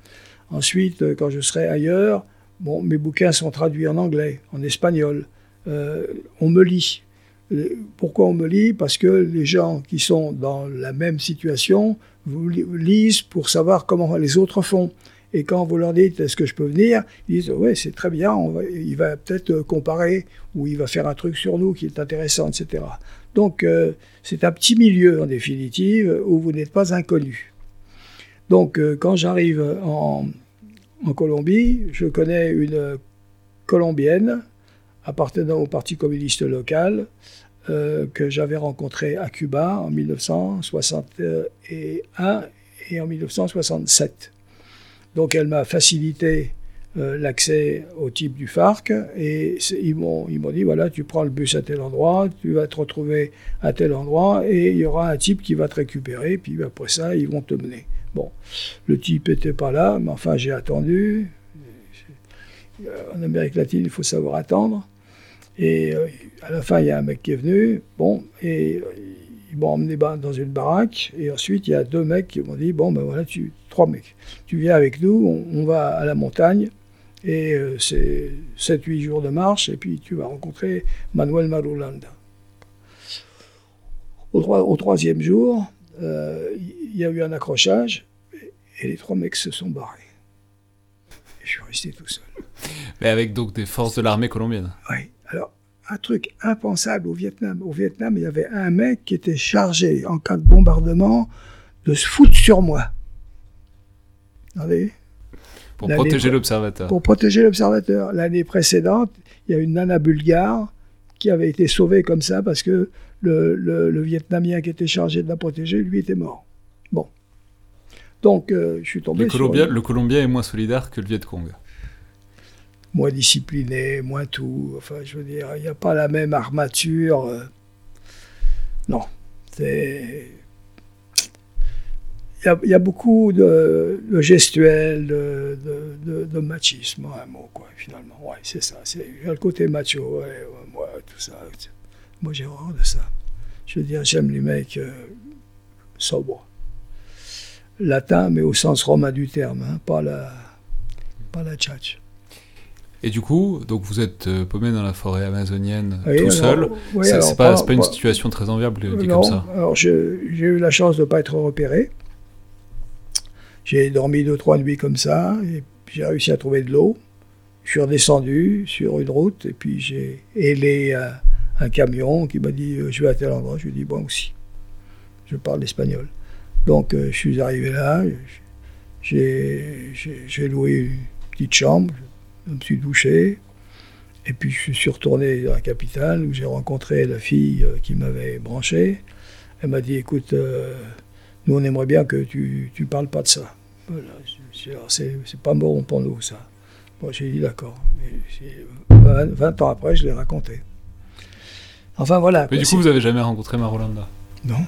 Ensuite, euh, quand je serai ailleurs, bon, mes bouquins sont traduits en anglais, en espagnol. Euh, on me lit. Pourquoi on me lit? Parce que les gens qui sont dans la même situation vous lisent pour savoir comment les autres font. Et quand vous leur dites est-ce que je peux venir, ils disent oui c'est très bien, il va peut-être comparer ou il va faire un truc sur nous qui est intéressant, etc. Donc euh, c'est un petit milieu en définitive où vous n'êtes pas inconnu. Donc euh, quand j'arrive en, en Colombie, je connais une Colombienne appartenant au Parti communiste local euh, que j'avais rencontré à Cuba en 1961 et en 1967. Donc elle m'a facilité euh, l'accès au type du FARC et ils m'ont, ils m'ont dit voilà, tu prends le bus à tel endroit, tu vas te retrouver à tel endroit et il y aura un type qui va te récupérer, puis après ça, ils vont te mener. Bon, le type n'était pas là, mais enfin j'ai attendu. En Amérique latine, il faut savoir attendre. Et euh, à la fin, il y a un mec qui est venu, bon, et euh, ils m'ont emmené dans une baraque. Et ensuite, il y a deux mecs qui m'ont dit Bon, ben voilà, tu, trois mecs, tu viens avec nous, on, va à la montagne. Et euh, c'est 7-8 jours de marche, et puis tu vas rencontrer Manuel Marulanda. Au, troisième jour, euh, il y a eu un accrochage, et les trois mecs se sont barrés. Et je suis resté tout seul. Mais avec donc des forces de l'armée colombienne Oui. Alors, un truc impensable au Vietnam. Au Vietnam, il y avait un mec qui était chargé, en cas de bombardement, de se foutre sur moi. Allez. Pour protéger l'observateur. Pour protéger l'observateur. L'année précédente, il y a une nana bulgare qui avait été sauvée comme ça parce que le, Vietnamien qui était chargé de la protéger, lui, était mort. Bon. Donc, euh, je suis tombé le Colombien, Le Colombien est moins solidaire que le Viet Cong. Moins discipliné, moins tout. Enfin, je veux dire, il n'y a pas la même armature. Euh. Non. C'est il y, a beaucoup de, gestuels, de, machisme, un mot, quoi, finalement. Ouais, c'est ça. C'est le côté macho, ouais, moi, tout ça. Moi, j'ai horreur de ça. Je veux dire, j'aime les mecs euh, sobres. Latin, mais au sens romain du terme, hein, pas la, pas la tchatch. Et du coup, donc vous êtes euh, paumé dans la forêt amazonienne tout seul. c'est pas, pas, une situation très enviable dit comme ça. Alors j'ai eu la chance de ne pas être repéré. J'ai dormi deux, trois nuits comme ça, et j'ai réussi à trouver de l'eau. Je suis redescendu sur une route, et puis j'ai ailé un, camion qui m'a dit euh, Je vais à tel endroit. Je lui ai dit Bon, aussi. Je parle espagnol. Donc, euh, je suis arrivé là, j'ai loué une petite chambre, je me suis douché, et puis je suis retourné dans la capitale où j'ai rencontré la fille euh, qui m'avait branché. Elle m'a dit Écoute, nous, on aimerait bien que tu ne parles pas de ça. Voilà, c'est pas bon pour nous, ça. Bon, j'ai dit d'accord. 20, ans après, je l'ai raconté. Enfin, voilà. Mais du coup, vous avez jamais rencontré Marolanda? Non.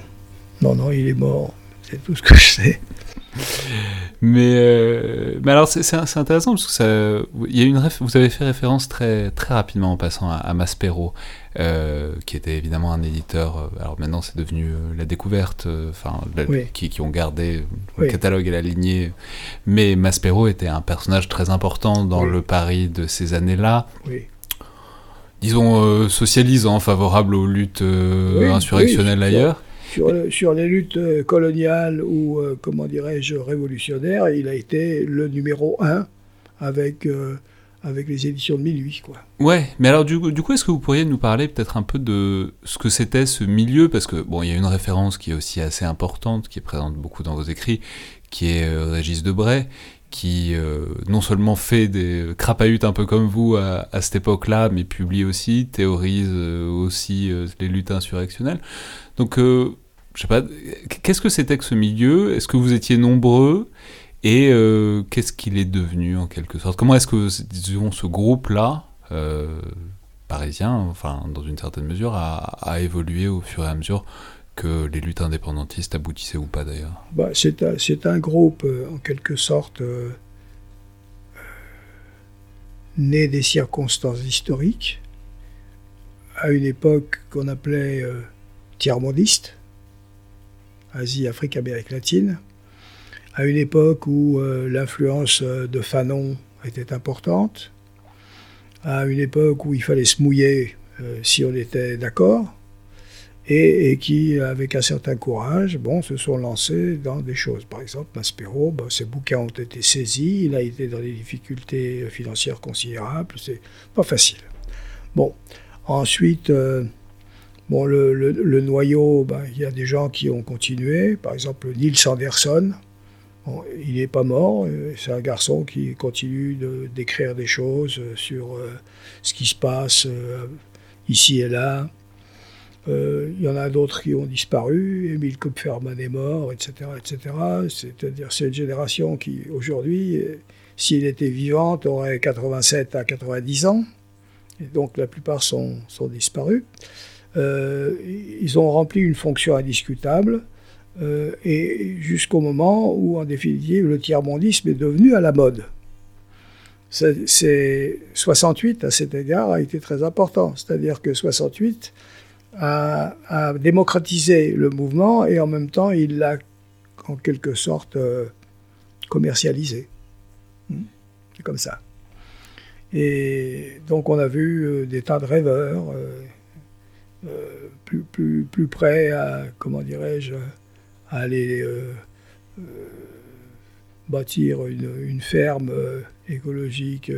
Non, non, il est mort. C'est tout ce que je sais. Mais, euh, mais alors c'est intéressant parce que ça, y a une vous avez fait référence très, très rapidement en passant à, Maspero, euh, qui était évidemment un éditeur. Euh, alors maintenant c'est devenu la découverte, enfin qui, qui, ont gardé le catalogue et la lignée. Mais Maspero était un personnage très important dans le Paris de ces années-là. Disons socialisant, favorable aux luttes insurrectionnelles ailleurs sur, les luttes euh, coloniales ou, euh, comment dirais-je, révolutionnaires, il a été le numéro un avec, euh, avec les éditions de minuit. Quoi. Ouais, mais alors du, du coup, est-ce que vous pourriez nous parler peut-être un peu de ce que c'était ce milieu? Parce que, bon, il y a une référence qui est aussi assez importante, qui est présente beaucoup dans vos écrits, qui est Régis Debray, qui non seulement fait des crapahutes un peu comme vous à cette époque-là, mais publie aussi, théorise aussi les luttes insurrectionnelles. Donc, je sais pas, qu'est-ce que c'était que ce milieu? Est-ce que vous étiez nombreux? Et euh, qu'est-ce qu'il est devenu en quelque sorte? Comment est-ce que, ce groupe-là, euh, parisien, enfin, dans une certaine mesure, a, évolué au fur et à mesure que les luttes indépendantistes aboutissaient ou pas d'ailleurs? Bah, C'est un, un, groupe, euh, en quelque sorte, né des circonstances historiques, à une époque qu'on appelait tiers-mondiste Asie, Afrique, Amérique latine, à une époque où euh, l'influence euh, de Fanon était importante, à une époque où il fallait se mouiller euh, si on était d'accord, et, qui, avec un certain courage, bon, se sont lancés dans des choses. Par exemple, Maspero, ses bouquins ont été saisis, il a été dans des difficultés financières considérables, c'est pas facile. Bon, ensuite, Bon, le, noyau, ben, il y a des gens qui ont continué. Par exemple, Neil Sanderson, il n'est pas mort. Euh, c'est un garçon qui continue d'écrire des choses euh, sur euh, ce qui se passe ici et là. Il y en a d'autres qui ont disparu. Émile Kupferman est mort, etc. etc. C'est-à-dire, c'est une génération qui, aujourd'hui, s'il était vivante, aurait 87 à 90 ans. Et donc, la plupart sont, sont disparus. Euh, ils ont rempli une fonction indiscutable, euh, et jusqu'au moment où, en définitive, le tiers-mondisme est devenu à la mode. C'est 68 à cet égard a été très important, c'est-à-dire que 68 a, démocratisé le mouvement et en même temps il l'a en quelque sorte euh, commercialisé. Hmm? C'est comme ça. Et donc on a vu des tas de rêveurs plus, plus, plus près à, comment dirais-je, à aller bâtir une, ferme écologique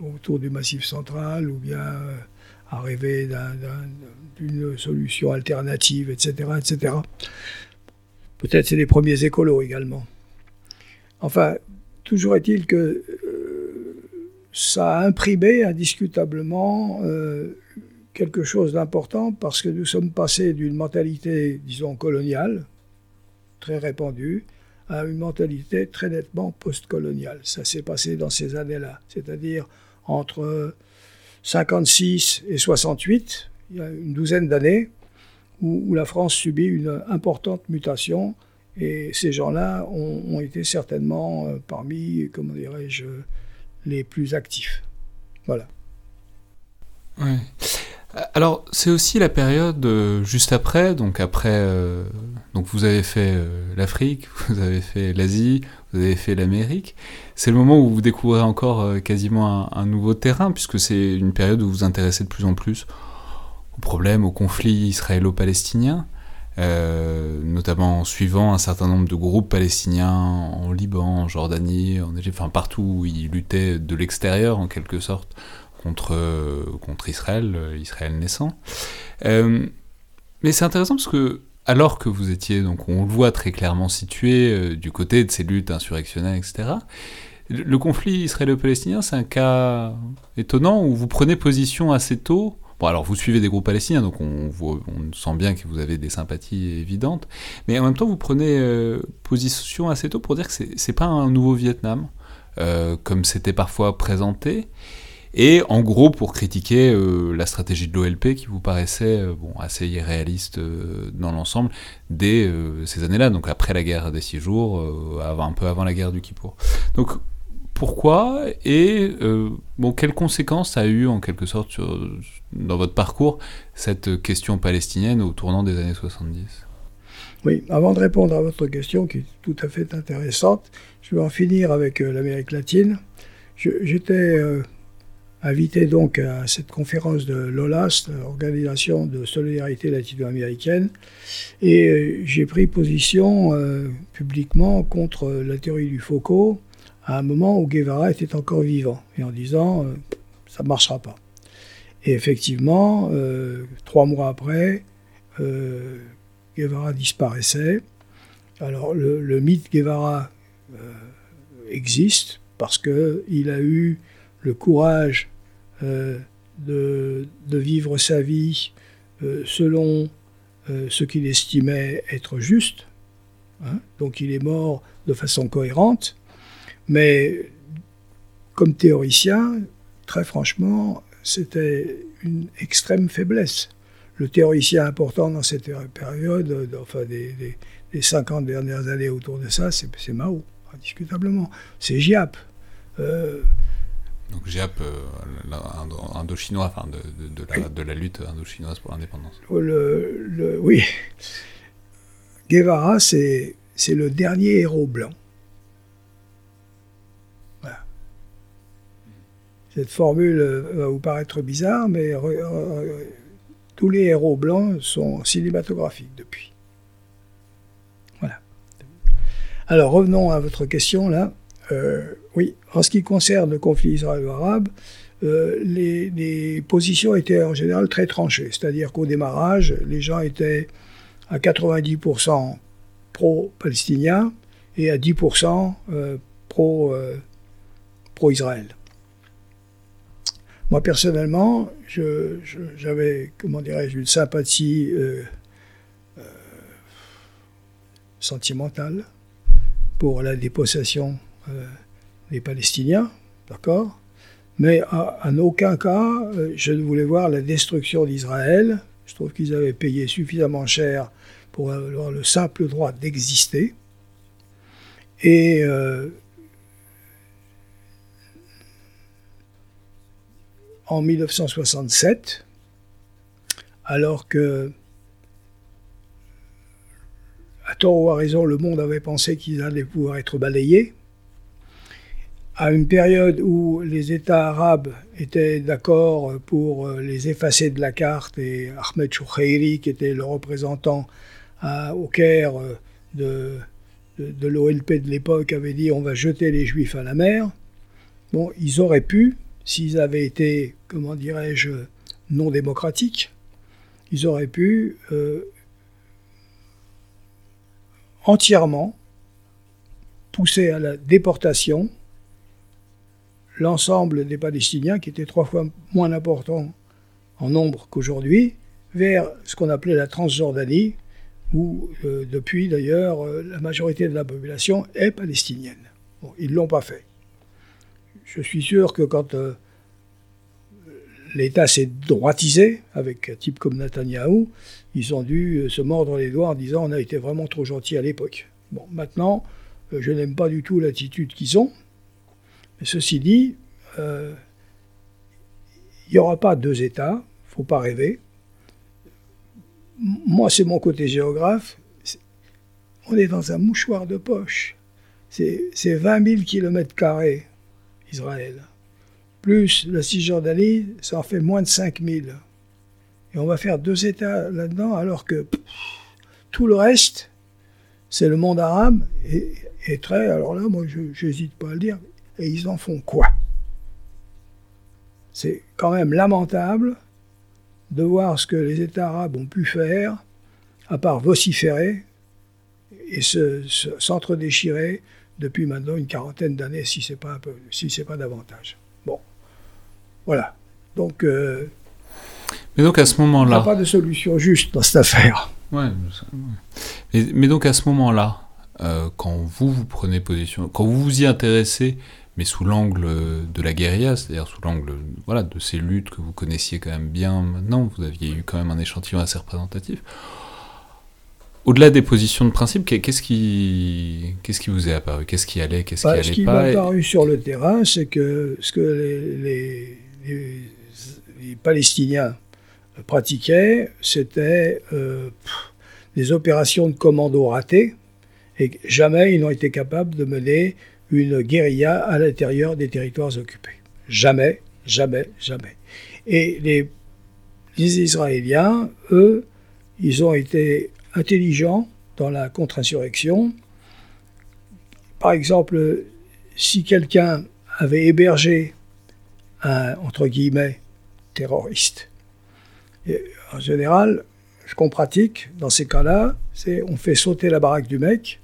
autour du massif central ou bien à rêver d'une solution alternative, etc. etc. Peut-être c'est les premiers écolos également. Enfin, toujours est-il que euh, ça a imprimé indiscutablement euh, quelque chose d'important parce que nous sommes passés d'une mentalité, disons, coloniale, très répandue, à une mentalité très nettement post-coloniale. Ça s'est passé dans ces années-là, c'est-à-dire entre 56 et 68, il y a une douzaine d'années, où, la France subit une importante mutation. Et ces gens-là ont, été certainement euh, parmi, comment dirais-je, les plus actifs. Voilà. Alors, c'est aussi la période euh, juste après, donc après, euh, donc vous avez fait l'Afrique, vous avez fait l'Asie, vous avez fait l'Amérique. C'est le moment où vous découvrez encore quasiment un, nouveau terrain, puisque c'est une période où vous vous intéressez de plus en plus problème, au conflit israélo-palestinien, euh, notamment en suivant un certain nombre de groupes palestiniens en Liban, en Jordanie, en Égypte, enfin partout où ils luttaient de l'extérieur en quelque sorte contre, Israël, Israël naissant. Euh, mais c'est intéressant parce que alors que vous étiez, donc on le voit très clairement situé euh, du côté de ces luttes insurrectionnelles, etc., le conflit israélo-palestinien, c'est un cas étonnant où vous prenez position assez tôt Bon, alors vous suivez des groupes palestiniens, donc on, sent bien que vous avez des sympathies évidentes, mais en même temps vous prenez euh, position assez tôt pour dire que c'est pas un nouveau Vietnam, euh, comme c'était parfois présenté, et en gros pour critiquer euh, la stratégie de l'OLP qui vous paraissait bon, assez irréaliste dans l'ensemble dès ces années-là, donc après la guerre des six jours, un peu avant la guerre du Kippour. Donc pourquoi et euh, bon, quelles conséquences a eu en quelque sorte dans votre parcours cette question palestinienne au tournant des années 70 Oui, avant de répondre à votre question qui est tout à fait intéressante, je vais en finir avec euh, l'Amérique latine. J'étais euh, invité donc à cette conférence de l'OLAS, l'Organisation de solidarité latino-américaine, et j'ai pris position publiquement contre la théorie du Foucault à un moment où Guevara était encore vivant, et en disant euh, ça ne marchera pas. Et effectivement, euh, trois mois après, euh, Guevara disparaissait. Alors le, mythe Guevara existe parce qu'il a eu le courage de, de, vivre sa vie selon ce qu'il estimait être juste. Hein. Donc il est mort de façon cohérente. Mais comme théoricien, très franchement, c'était une extrême faiblesse. Le théoricien important dans cette période, enfin des, 50 dernières années autour de ça, c'est Mao, indiscutablement. C'est Giap. Euh, donc Giap, euh, indo-chinois, enfin de, la, lutte indo-chinoise pour l'indépendance. oui. Guevara, c'est le dernier héros blanc. Cette formule euh, va vous paraître bizarre, mais tous les héros blancs sont cinématographiques depuis. Voilà. Alors revenons à votre question là. Euh, oui, en ce qui concerne le conflit israélo-arabe, euh, les, positions étaient en général très tranchées. C'est-à-dire qu'au démarrage, les gens étaient à 90% pro-palestiniens et à 10% pro-Israël. Moi, personnellement, j'avais, comment une sympathie euh, euh, sentimentale pour la dépossession euh, des Palestiniens, d'accord Mais en aucun cas, je ne voulais voir la destruction d'Israël. Je trouve qu'ils avaient payé suffisamment cher pour avoir le simple droit d'exister. Et en 1967, alors que, à tort ou à raison, le monde avait pensé qu'ils allaient pouvoir être balayés, à une période où les États arabes étaient d'accord pour les effacer de la carte et Ahmed Choukhairi, qui était le représentant au Caire de, de, l'OLP de l'époque, avait dit on va jeter les Juifs à la mer. Bon, ils auraient pu, s'ils avaient été, comment dirais-je, non démocratiques, ils auraient pu euh, entièrement pousser à la déportation l'ensemble des Palestiniens, qui étaient trois fois moins importants en nombre qu'aujourd'hui, vers ce qu'on appelait la Transjordanie, où euh, depuis d'ailleurs euh, la majorité de la population est palestinienne. ils ne l'ont pas fait. Je suis sûr que quand euh, l'État s'est droitisé avec un type comme Netanyahou, ils ont dû se mordre les doigts en disant on a été vraiment trop gentil à l'époque. Bon, maintenant, je n'aime pas du tout l'attitude qu'ils ont. Ceci dit, il n'y aura pas deux États, il ne faut pas rêver moi, c'est mon côté géographe. On est dans un mouchoir de poche. C'est 20 000 km, Israël. Plus la Cisjordanie, ça en fait moins de 5 000. Et on va faire deux États là-dedans, alors que tout le reste, c'est le monde arabe, et, très, alors là, moi, je n'hésite pas à le dire, et ils en font quoi? C'est quand même lamentable de voir ce que les États arabes ont pu faire, à part vociférer et s'entre-déchirer depuis maintenant une quarantaine d'années, si ce n'est pas, un peu, si c'est pas davantage. Bon, voilà. Donc, euh, mais donc à ce moment-là, il n'y a pas de solution juste dans cette affaire. Ouais, mais, donc à ce moment-là, euh, quand vous vous prenez position, quand vous vous y intéressez, mais sous l'angle de la guérilla, c'est-à-dire sous l'angle voilà, de ces luttes que vous connaissiez quand même bien maintenant, vous aviez eu quand même un échantillon assez représentatif. Au-delà des positions de principe, qu'est-ce qui, qu'est-ce qui vous est apparu? Qu'est-ce qui allait Qu'est-ce bah, qui allait Ce qui m'est apparu sur le terrain, c'est que ce que les, les, Palestiniens pratiquaient, c'était euh, des opérations de commando ratées, et jamais ils n'ont été capables de mener une guérilla à l'intérieur des territoires occupés. Jamais, jamais, jamais. Et les, Israéliens, eux, ils ont été intelligents dans la contre-insurrection. Par exemple, si quelqu'un avait hébergé un, entre guillemets, terroriste, en général, ce qu'on pratique dans ces cas-là, c'est on fait sauter la baraque du mec,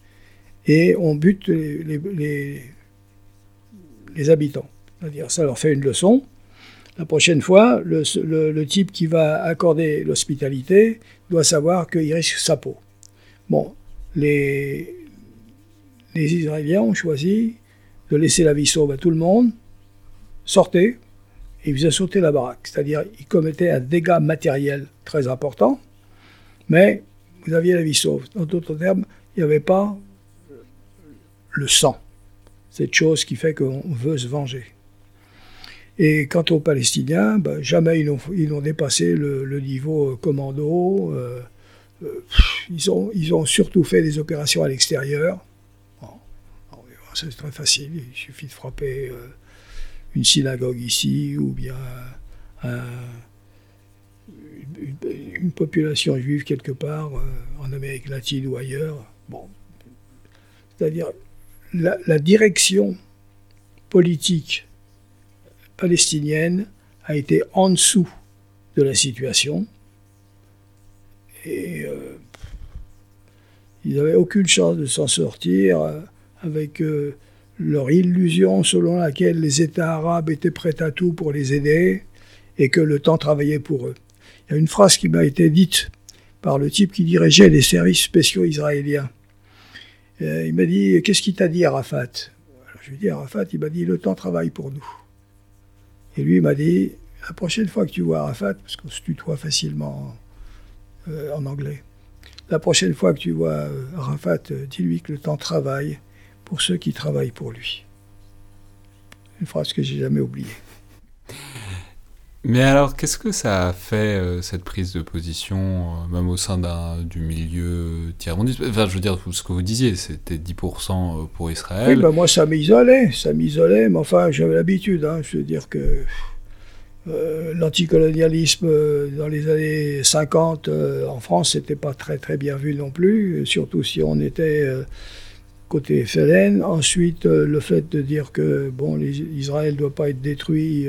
et on bute les, habitants. C'est-à-dire, ça leur fait une leçon. La prochaine fois, le, type qui va accorder l'hospitalité doit savoir qu'il risque sa peau. Bon, les, les Israéliens ont choisi de laisser la vie sauve à tout le monde, sortez, et ils faisaient sauter la baraque. C'est-à-dire, ils commettaient un dégât matériel très important, mais vous aviez la vie sauve. En d'autres termes, il n'y avait pas le sang, cette chose qui fait qu'on veut se venger. Et quant aux Palestiniens, ben, jamais ils n'ont dépassé le, niveau euh, commando. Euh, euh, ils, ont, surtout fait des opérations à l'extérieur. c'est très facile, il suffit de frapper une synagogue ici ou bien une, population juive quelque part en Amérique latine ou ailleurs. Bon, c'est-à-dire la, direction politique palestinienne a été en dessous de la situation. Et euh, ils n'avaient aucune chance de s'en sortir euh, avec euh, leur illusion selon laquelle les États arabes étaient prêts à tout pour les aider et que le temps travaillait pour eux. Il y a une phrase qui m'a été dite par le type qui dirigeait les services spéciaux israéliens. Euh, il m'a dit Qu'est-ce qu'il t'a dit, Arafat? Je lui ai dit Arafat, il m'a dit Le temps travaille pour nous. Et lui, il m'a dit La prochaine fois que tu vois Arafat, parce qu'on se tutoie facilement euh, en anglais, la prochaine fois que tu vois euh, Arafat, dis-lui que le temps travaille pour ceux qui travaillent pour lui. Une phrase que j'ai jamais oubliée. Mais alors, qu'est-ce que ça a fait, euh, cette prise de position, euh, même au sein du milieu tiers-mondiste? Enfin, je veux dire, ce que vous disiez, c'était 10% euh, pour Israël. Oui, ben moi, ça m'isolait, ça m'isolait, mais enfin, j'avais l'habitude. Hein, je veux dire que l'anticolonialisme dans les années 50 en France, c'était pas très très bien vu non plus, surtout si on était côté FLN. Ensuite, le fait de dire que bon, Israël ne doit pas être détruit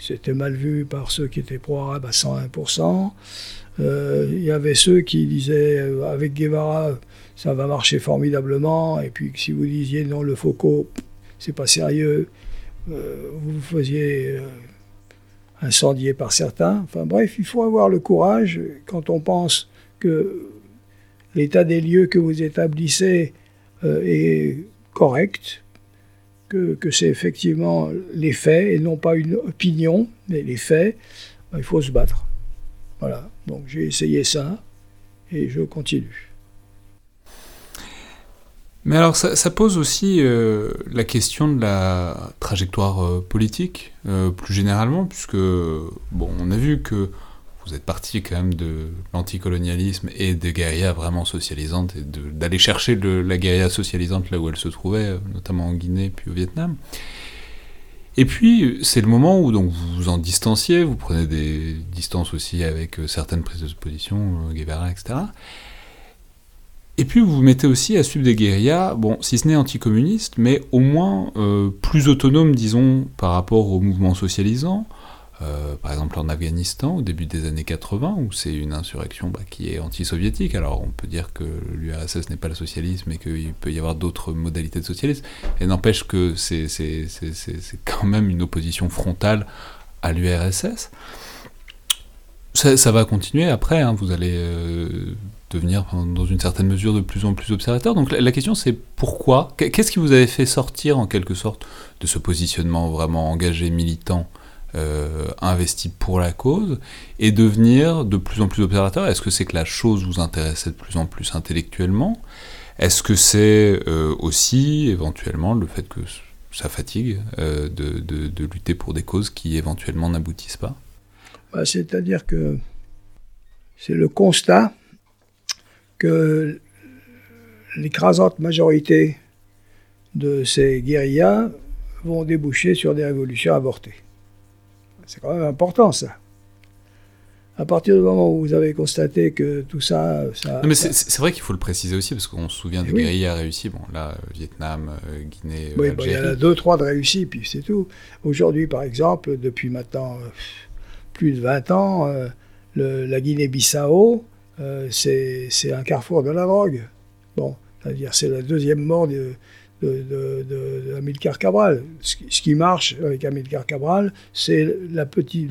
c'était mal vu par ceux qui étaient pro-arabes à 101%. Euh, il y avait ceux qui disaient euh, avec Guevara, ça va marcher formidablement. Et puis si vous disiez non, le Foucault, c'est pas sérieux, euh, vous vous faisiez incendier par certains. Enfin bref, il faut avoir le courage quand on pense que l'état des lieux que vous établissez est correct, que, c'est effectivement les faits et non pas une opinion, mais les faits, il faut se battre. Voilà, donc j'ai essayé ça et je continue. Mais alors ça, pose aussi euh, la question de la trajectoire euh, politique, euh, plus généralement, puisque bon, on a vu que vous êtes parti quand même de l'anticolonialisme et des guérillas vraiment socialisantes et d'aller chercher la guérilla socialisante là où elle se trouvait, euh, notamment en Guinée puis au Vietnam. Et puis, c'est le moment où donc, vous vous en distanciez, vous prenez des distances aussi avec euh, certaines prises de position, euh, Guevara, etc. Et puis, vous vous mettez aussi à suivre des guérillas, bon, si ce n'est anticommunistes, mais au moins plus autonomes, disons, par rapport au mouvement socialisant, euh, par exemple en Afghanistan au début des années 80, où c'est une insurrection bah, qui est anti-soviétique. Alors on peut dire que l'URSS n'est pas le socialisme et qu'il peut y avoir d'autres modalités de socialisme, et n'empêche que c'est quand même une opposition frontale à l'URSS. Ça, va continuer après, hein. vous allez euh, devenir dans une certaine mesure de plus en plus observateur. Donc la, la question c'est pourquoi? Qu'est-ce qui vous avait fait sortir en quelque sorte de ce positionnement vraiment engagé, militant euh, investi pour la cause et devenir de plus en plus observateur. Est-ce que c'est que la chose vous intéressait de plus en plus intellectuellement? Est-ce que c'est euh, aussi éventuellement le fait que ça fatigue euh, de, lutter pour des causes qui éventuellement n'aboutissent pas? Bah, C'est-à-dire que c'est le constat que l'écrasante majorité de ces guérillas vont déboucher sur des révolutions avortées. C'est quand même important ça. À partir du moment où vous avez constaté que tout ça. ça mais c'est vrai qu'il faut le préciser aussi, parce qu'on se souvient des guérillas réussis. Bon, là, Vietnam, euh, Guinée. Oui, il y en a deux, trois de réussis, puis c'est tout. Aujourd'hui, par exemple, depuis maintenant euh, plus de 20 ans, euh, la Guinée-Bissau, c'est un carrefour de la drogue. Bon, c'est-à-dire, c'est la deuxième mort de, de, de, Cabral. Ce, qui marche avec Amilcar Cabral, c'est la petite,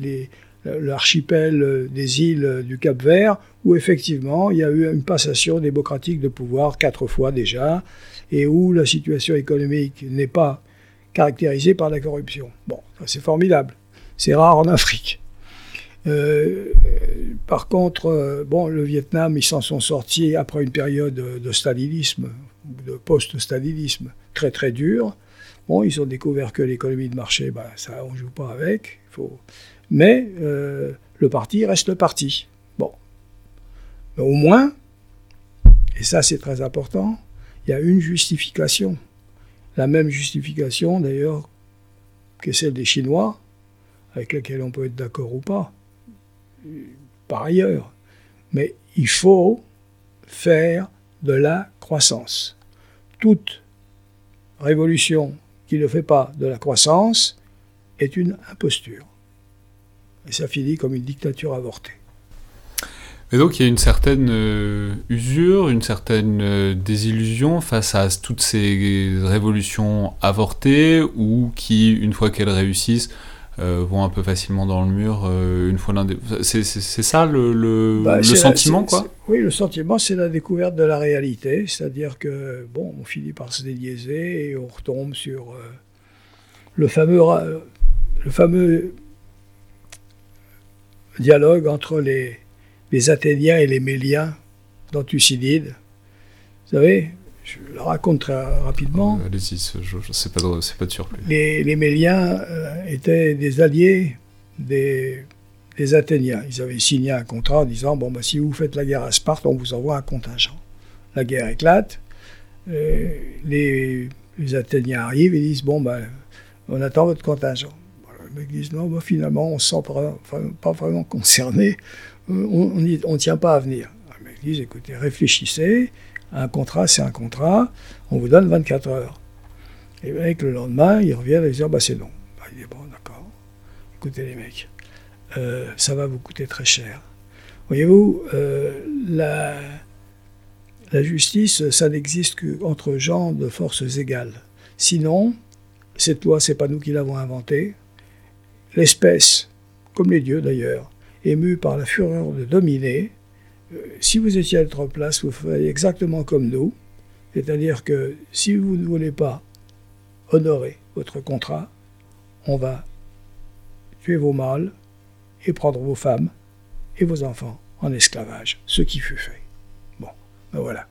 l'archipel des îles du Cap Vert, où effectivement il y a eu une passation démocratique de pouvoir quatre fois déjà, et où la situation économique n'est pas caractérisée par la corruption. Bon, c'est formidable. C'est rare en Afrique. Euh, par contre, euh, bon, le Vietnam, ils s'en sont sortis après une période de stalinisme, de post-stalinisme très très dur. Bon, ils ont découvert que l'économie de marché, ben, ça, on joue pas avec. Faut... Mais euh, le parti reste le parti. Bon. Mais au moins, et ça c'est très important, il y a une justification. La même justification d'ailleurs que celle des Chinois, avec laquelle on peut être d'accord ou pas, par ailleurs. Mais il faut faire de la croissance. Toute révolution qui ne fait pas de la croissance est une imposture. Et ça finit comme une dictature avortée. Et donc il y a une certaine euh, usure, une certaine euh, désillusion face à toutes ces révolutions avortées ou qui, une fois qu'elles réussissent, vont un peu facilement dans le mur euh, une fois l'un C'est ça le, le, bah, sentiment, quoi Oui, le sentiment, c'est la découverte de la réalité. C'est-à-dire que, bon, on finit par se déliaiser et on retombe sur euh, le, fameux, le fameux dialogue entre les, les Athéniens et les Méliens dans Thucydide. Vous savez, je le raconte très rapidement. Euh, allez-y, c'est pas, pas de surplus. Les, les Méliens euh, étaient des alliés des, des Athéniens. Ils avaient signé un contrat en disant bon, bah, si vous faites la guerre à Sparte, on vous envoie un contingent. La guerre éclate. Euh, les, les, Athéniens arrivent et disent bon, bah, on attend votre contingent. Mecs disent non, bah, finalement, on ne se sent pas, pas, vraiment concerné. On ne tient pas à venir. Mecs disent écoutez, réfléchissez. Un contrat, c'est un contrat. On vous donne 24 heures. Et avec le lendemain, ils reviennent et disent bah, c'est non. Bah, il dit bon, d'accord. Écoutez les mecs, euh, ça va vous coûter très cher. Voyez-vous, euh, la, justice, ça n'existe qu'entre gens de forces égales. Sinon, cette loi, c'est pas nous qui l'avons inventée. L'espèce, comme les dieux d'ailleurs, émue par la fureur de dominer, si vous étiez à notre place, vous feriez exactement comme nous. C'est-à-dire que si vous ne voulez pas honorer votre contrat, on va tuer vos mâles et prendre vos femmes et vos enfants en esclavage, ce qui fut fait. Bon, ben voilà.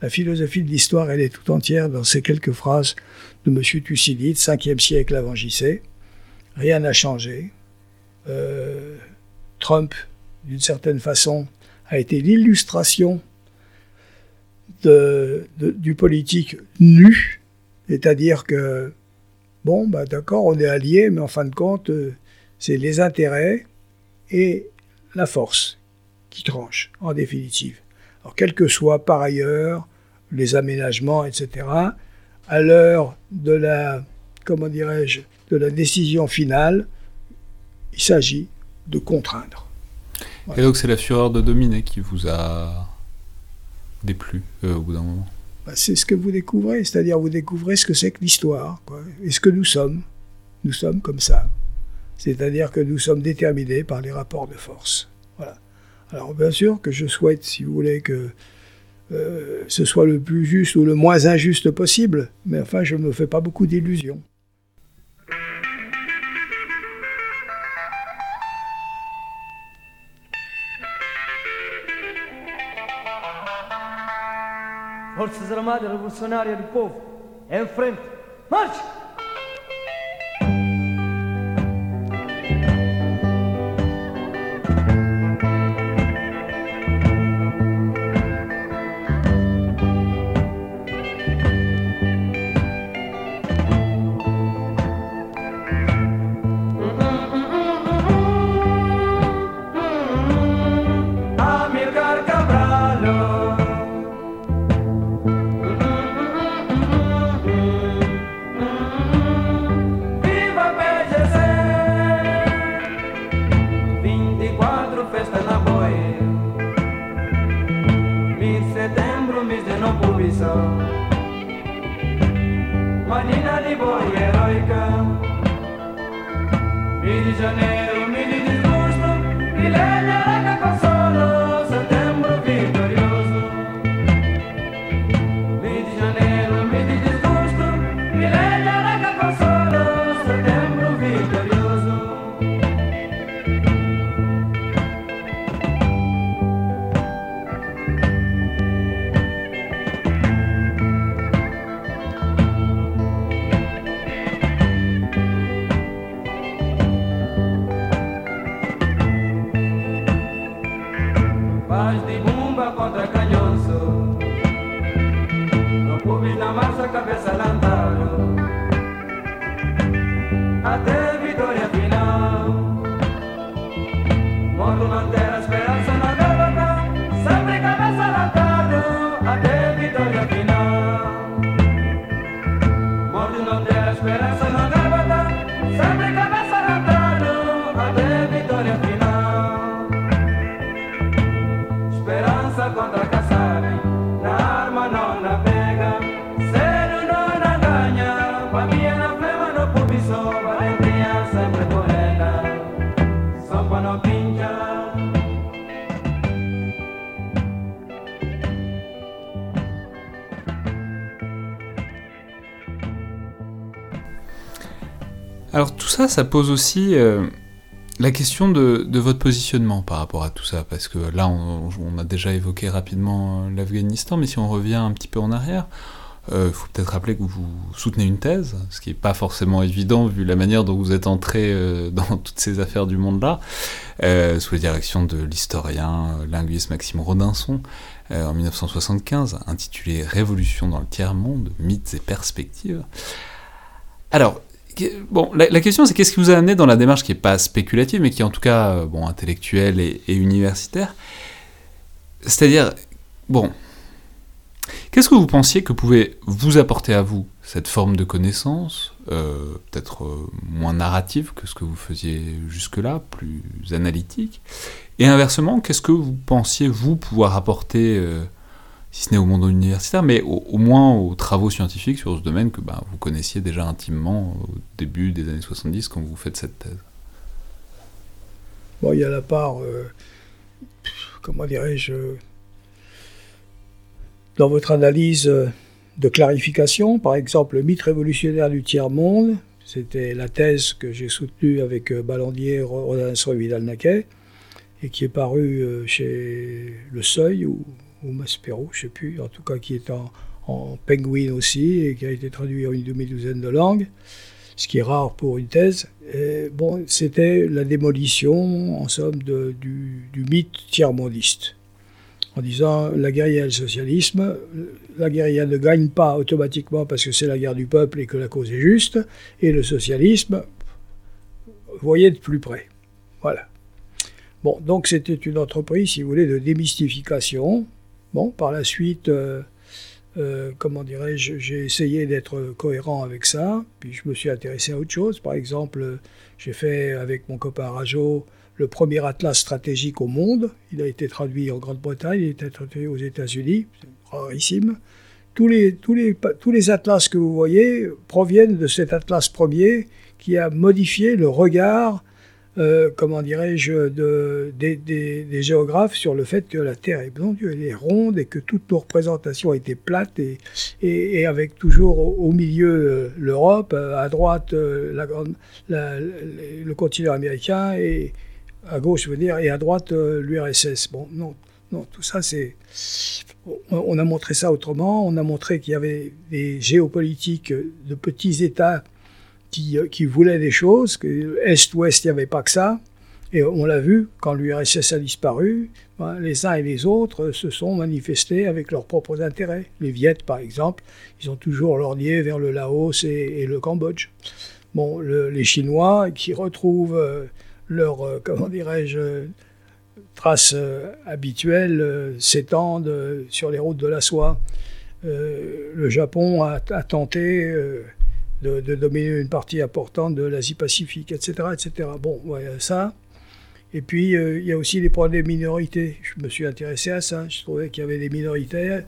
La philosophie de l'histoire, elle est tout entière dans ces quelques phrases de M. Thucydide, 5e siècle avant JC. Rien n'a changé. Euh, Trump, d'une certaine façon, a été l'illustration du politique nu, c'est-à-dire que, bon, bah, d'accord, on est alliés, mais en fin de compte, euh, c'est les intérêts et la force qui tranchent, en définitive. Alors, quels que soient par ailleurs les aménagements, etc., à l'heure de la, comment dirais-je, de la décision finale, il s'agit de contraindre. Et donc c'est la fureur de dominer qui vous a déplu euh, au bout d'un moment bah, C'est ce que vous découvrez, c'est-à-dire vous découvrez ce que c'est que l'histoire, et ce que nous sommes. Nous sommes comme ça. C'est-à-dire que nous sommes déterminés par les rapports de force. Voilà. Alors bien sûr que je souhaite, si vous voulez, que euh, ce soit le plus juste ou le moins injuste possible, mais enfin je ne me fais pas beaucoup d'illusions. Forças Armadas Revolucionárias do Povo, em frente, marche! Ça, ça pose aussi euh, la question de, votre positionnement par rapport à tout ça, parce que là, on, a déjà évoqué rapidement euh, l'Afghanistan, mais si on revient un petit peu en arrière, Il faut peut-être rappeler que vous soutenez une thèse, ce qui n'est pas forcément évident vu la manière dont vous êtes entré dans toutes ces affaires du monde-là, sous la direction de l'historien linguiste Maxime Rodinson. Euh, en 1975, intitulé Révolution dans le tiers-monde, mythes et perspectives. Alors, bon, la, question c'est qu'est-ce qui vous a amené dans la démarche qui n'est pas spéculative, mais qui est en tout cas euh, bon, intellectuelle et, universitaire? C'est-à-dire, bon, qu'est-ce que vous pensiez que pouvait vous apporter à vous cette forme de connaissance, euh, peut-être moins narrative que ce que vous faisiez jusque-là, plus analytique? Et inversement, qu'est-ce que vous pensiez, vous, pouvoir apporter, euh, si ce n'est au monde universitaire, mais au, moins aux travaux scientifiques sur ce domaine que ben, vous connaissiez déjà intimement au début des années 70 quand vous faites cette thèse. Bon, il y a la part, euh, comment dirais-je, dans votre analyse euh, de clarification, par exemple, le mythe révolutionnaire du tiers-monde, c'était la thèse que j'ai soutenue avec Ballandier, Rodinson et Vidal-Naquet et qui est paru euh, chez Le Seuil ou, Maspero, je ne sais plus, en tout cas qui est en, en penguin aussi et qui a été traduit en une demi-douzaine de langues, ce qui est rare pour une thèse. bon, c'était la démolition, en somme, du, mythe tiers-mondiste. En disant la guerrière et le socialisme, la guerrière ne gagne pas automatiquement parce que c'est la guerre du peuple et que la cause est juste, et le socialisme, voyez de plus près. Voilà. Bon, donc c'était une entreprise, si vous voulez, de démystification. Bon, par la suite, euh, euh, comment dirais-je, j'ai essayé d'être cohérent avec ça, puis je me suis intéressé à autre chose. Par exemple, j'ai fait avec mon copain Rajo le premier atlas stratégique au monde. Il a été traduit en Grande-Bretagne, il a été traduit aux États-Unis, rarissime. Tous, les, tous les atlas que vous voyez proviennent de cet atlas premier qui a modifié le regard euh, comment dirais-je, de, des, géographes sur le fait que la Terre est blanche, elle est ronde et que toutes nos représentations étaient plates et, avec toujours au, milieu euh, l'Europe, euh, à droite le continent américain et à gauche, je veux dire, et à droite l'URSS. Bon, non, non, tout ça c'est. On a montré ça autrement. On a montré qu'il y avait des géopolitiques de petits États euh, qui, voulaient des choses, que Est-Ouest, il n'y avait pas que ça. Et on l'a vu, quand l'URSS a disparu, ben, les uns et les autres se sont manifestés avec leurs propres intérêts. Les Viettes, par exemple, ils ont toujours lorgné vers le Laos et, le Cambodge. Bon, les Chinois qui retrouvent euh, leur, euh, comment dirais-je, traces habituelles s'étendent sur les routes de la soie. le Japon a tenté de, dominer une partie importante de l'Asie-Pacifique, etc., etc. Bon, voilà ça. Et puis, euh, il y a aussi les problèmes des minorités. Je me suis intéressé à ça. Je trouvais qu'il y avait des minorités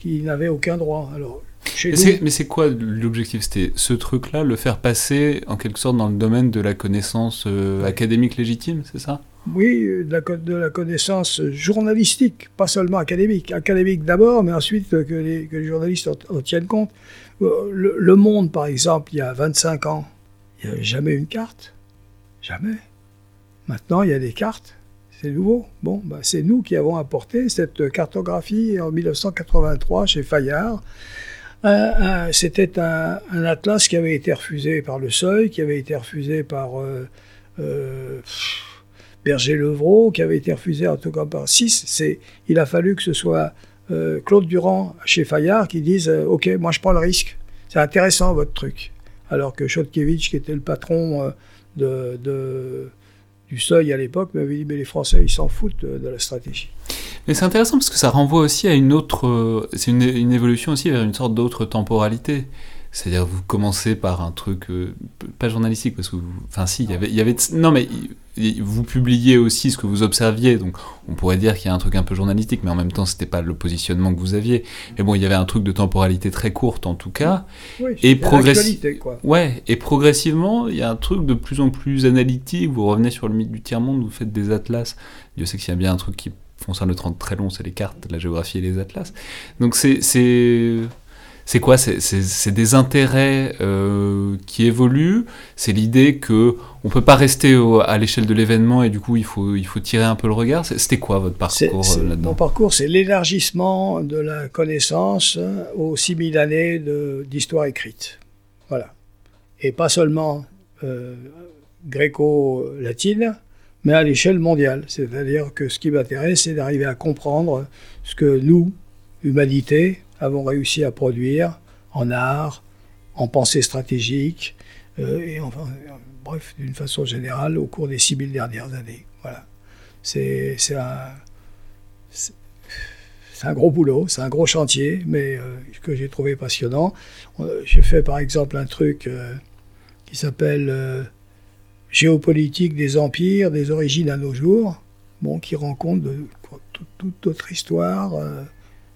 qui n'avaient aucun droit. Alors, mais c'est quoi l'objectif? C'était ce truc-là, le faire passer en quelque sorte dans le domaine de la connaissance euh, académique légitime, c'est ça? Oui, de la, de la, connaissance journalistique, pas seulement académique. Académique d'abord, mais ensuite que les, que les journalistes en, tiennent compte. Euh, le, Monde, par exemple, il y a 25 ans, il n'y avait jamais une carte. Jamais. Maintenant, il y a des cartes. C'est nouveau. Bon, bah, c'est nous qui avons apporté cette cartographie en 1983 chez Fayard. C'était un, atlas qui avait été refusé par le Seuil, qui avait été refusé par euh, euh, Berger-Levrault, qui avait été refusé en tout cas par 6. Il a fallu que ce soit euh, Claude Durand chez Fayard qui dise euh, Ok, moi je prends le risque, c'est intéressant votre truc. Alors que Chodkiewicz, qui était le patron euh, de, du seuil à l'époque, m'avait dit Mais les Français, ils s'en foutent de, la stratégie. Mais c'est intéressant parce que ça renvoie aussi à une autre. C'est une, une, évolution aussi vers une sorte d'autre temporalité. C'est-à-dire vous commencez par un truc euh, pas journalistique parce que enfin si il y avait il y avait non mais vous publiez aussi ce que vous observiez donc on pourrait dire qu'il y a un truc un peu journalistique mais en même temps c'était pas le positionnement que vous aviez. Mais bon il y avait un truc de temporalité très courte en tout cas. Oui, et progressivement ouais et progressivement il y a un truc de plus en plus analytique vous revenez sur le mythe du tiers monde vous faites des atlas. Dieu sait qu'il y a bien un truc qui concerne le 30 très long c'est les cartes la géographie et les atlas. Donc c'est c'est quoi C'est des intérêts euh, qui évoluent. C'est l'idée que on peut pas rester à l'échelle de l'événement et du coup il faut il faut tirer un peu le regard. C'était quoi votre parcours euh, là-dedans Mon parcours, c'est l'élargissement de la connaissance aux 6000 années d'histoire écrite. Voilà. Et pas seulement euh, gréco-latine, mais à l'échelle mondiale. C'est-à-dire que ce qui m'intéresse, c'est d'arriver à comprendre ce que nous, humanité, avons réussi à produire en art, en pensée stratégique, euh, et enfin, bref, d'une façon générale, au cours des 6000 dernières années. Voilà. C'est un, un gros boulot, c'est un gros chantier, mais euh, que j'ai trouvé passionnant. Euh, j'ai fait par exemple un truc qui s'appelle Géopolitique des empires, des origines à nos jours, bon, qui de toute, notre histoire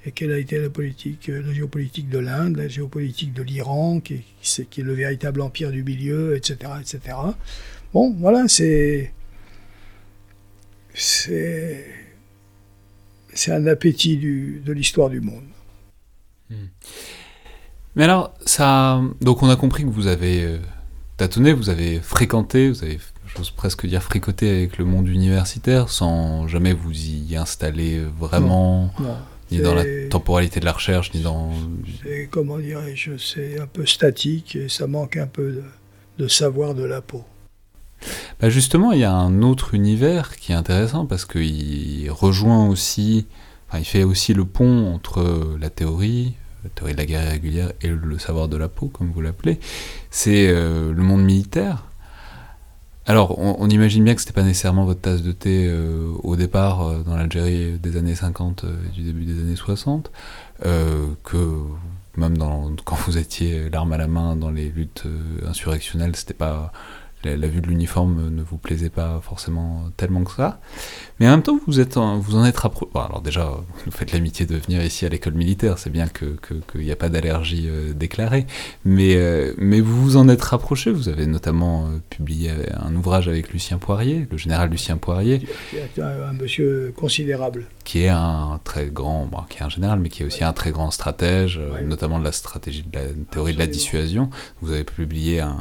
et quelle a été la politique, euh, la géopolitique de l'Inde, la géopolitique de l'Iran, qui, qui, est le véritable empire du milieu, etc., etc. Bon, voilà, c'est c'est c'est un appétit du, de l'histoire du monde. Hmm. Mais alors, ça, donc on a compris que vous avez euh, tâtonné, vous avez fréquenté, vous avez, j'ose presque dire fricoté avec le monde universitaire, sans jamais vous y installer vraiment. non ni dans la temporalité de la recherche, ni dans... C'est, comment dirais-je, c'est un peu statique et ça manque un peu de, savoir de la peau. Bah justement, il y a un autre univers qui est intéressant parce qu'il rejoint aussi, enfin, il fait aussi le pont entre la théorie, la théorie de la guerre régulière et le savoir de la peau, comme vous l'appelez. C'est euh, le monde militaire. Alors, on, imagine bien que ce n'était pas nécessairement votre tasse de thé euh, au départ euh, dans l'Algérie des années 50 et euh, du début des années 60, que même dans, quand vous étiez l'arme à la main dans les luttes insurrectionnelles, c'était pas la, vue de l'uniforme ne vous plaisait pas forcément tellement que ça. Mais en même temps, vous, êtes vous en êtes rapproché. alors déjà, vous faites l'amitié de venir ici à l'école militaire, c'est bien qu'il que, n'y a pas d'allergie euh, déclarée. Mais, euh, mais vous vous en êtes rapproché, vous avez notamment euh, publié un ouvrage avec Lucien Poirier, le général Lucien Poirier. Qui est un, monsieur considérable. Qui est un très grand, qui est un général, mais qui est aussi un très grand stratège, notamment de la stratégie de la théorie de la dissuasion. Vous avez publié un,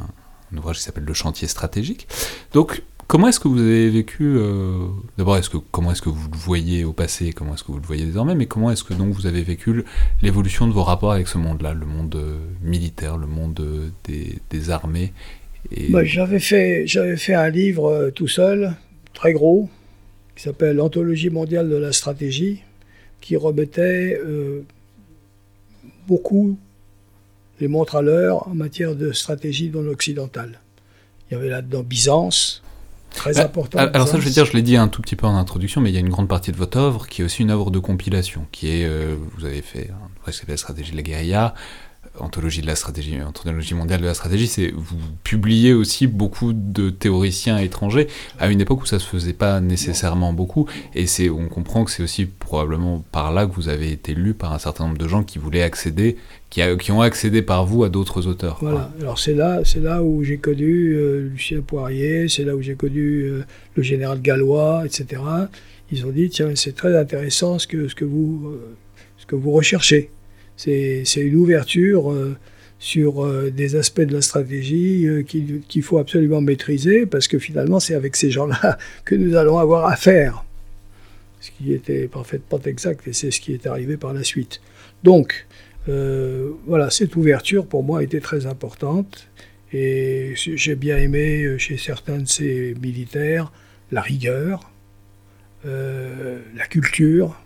un ouvrage qui s'appelle Le chantier stratégique. Donc, comment est-ce que vous avez vécu euh, D'abord, est-ce que comment est-ce que vous le voyez au passé Comment est-ce que vous le voyez désormais Mais comment est-ce que donc vous avez vécu l'évolution de vos rapports avec ce monde-là, le monde euh, militaire, le monde euh, des, armées. Bah, j'avais fait j'avais fait un livre tout seul, très gros, qui s'appelle Anthologie mondiale de la stratégie, qui remettait beaucoup les montres à l'heure en matière de stratégie dans l'occidental. Il y avait là-dedans Byzance, très ah, important. Alors ça, je veux dire, je l'ai dit un tout petit peu en introduction, mais il y a une grande partie de votre œuvre qui est aussi une œuvre de compilation, qui est, euh, vous avez fait, presque la stratégie de la guérilla, anthologie de la stratégie, anthologie mondiale de la stratégie, c'est vous publiez aussi beaucoup de théoriciens étrangers à une époque où ça se faisait pas nécessairement beaucoup, et c'est on comprend que c'est aussi probablement par là que vous avez été lu par un certain nombre de gens qui voulaient accéder, qui, qui ont accédé par vous à d'autres auteurs. Voilà. Alors c'est là, c'est là où j'ai connu euh, Lucien Poirier, c'est là où j'ai connu euh, le général Gallois, etc. Ils ont dit tiens c'est très intéressant ce que ce que vous euh, ce que vous recherchez. C'est une ouverture euh, sur euh, des aspects de la stratégie euh, qu'il faut absolument maîtriser parce que finalement c'est avec ces gens-là que nous allons avoir affaire. Ce qui était parfaitement exact et c'est ce qui est arrivé par la suite. Donc voilà, cette ouverture pour moi était très importante et j'ai bien aimé chez certains de ces militaires la rigueur, la culture,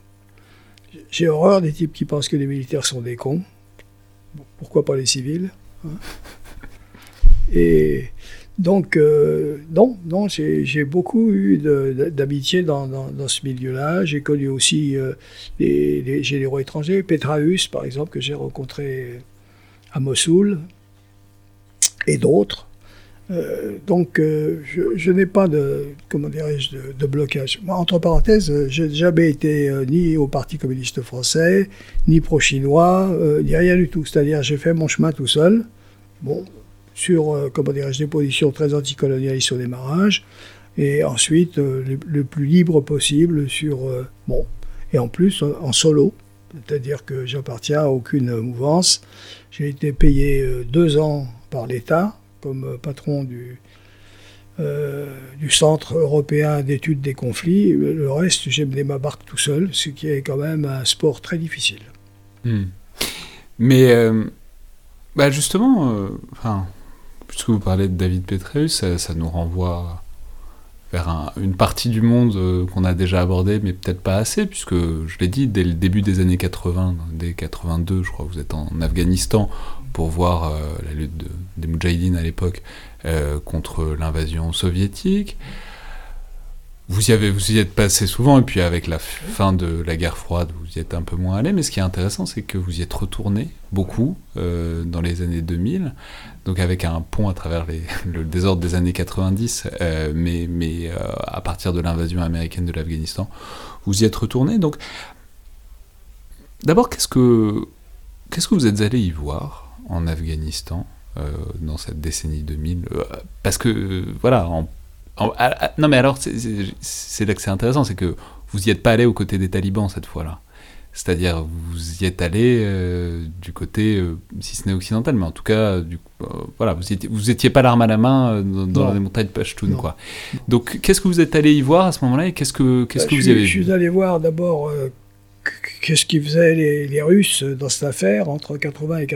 j'ai horreur des types qui pensent que les militaires sont des cons. Pourquoi pas les civils hein Et donc, euh, non, non j'ai beaucoup eu d'amitié dans, dans, ce milieu-là. J'ai connu aussi euh, des généraux étrangers, Petraeus, par exemple, que j'ai rencontré à Mossoul, et d'autres. Euh, donc, euh, je, n'ai pas de, comment dirais-je, de, blocage. Moi, entre parenthèses, euh, je jamais été ni au Parti communiste français, ni pro-chinois, ni rien du tout. C'est-à-dire, j'ai fait mon chemin tout seul. Bon, sur, comment dirais-je, des positions très anticolonialistes au démarrage. Et ensuite, le, plus libre possible sur, bon, et en plus, en solo. C'est-à-dire que j'appartiens à aucune mouvance. J'ai été payé deux ans par l'État comme patron du, euh, du Centre européen d'études des conflits. Le reste, j'ai mené ma barque tout seul, ce qui est quand même un sport très difficile. Hmm. Mais euh, bah justement, enfin, puisque vous parlez de David Petraeus, ça, nous renvoie vers une partie du monde euh, qu'on a déjà abordé, mais peut-être pas assez, puisque je l'ai dit, dès le début des années 80, dès 82, je crois vous êtes en Afghanistan pour voir euh, la lutte des Moudjahidines à l'époque euh, contre l'invasion soviétique. Vous y, avez, vous y êtes passé souvent, et puis avec la fin de la guerre froide, vous y êtes un peu moins allé, mais ce qui est intéressant, c'est que vous y êtes retourné beaucoup euh, dans les années 2000, donc avec un pont à travers le désordre des années 90, euh, mais, mais à partir de l'invasion américaine de l'Afghanistan, vous y êtes retourné. Donc, d'abord, qu'est-ce que, qu'est-ce que vous êtes allé y voir? En Afghanistan dans cette décennie 2000 Parce que, voilà, en non, mais alors, c'est là que c'est intéressant, c'est que vous n'y êtes pas allé aux côtés des talibans cette fois-là. C'est-à-dire, vous y êtes allé euh, du côté, euh, si ce n'est occidental, mais en tout cas, du, euh, voilà, vous étiez, vous étiez pas l'arme à la main dans, les montagnes Pashtun, quoi. Donc, qu'est-ce que vous êtes allé y voir à ce moment-là et qu'est-ce que, qu'est-ce bah, que vous y avez vu Je suis allé voir d'abord qu'est-ce qu'ils faisaient les, les, Russes dans cette affaire entre 80 et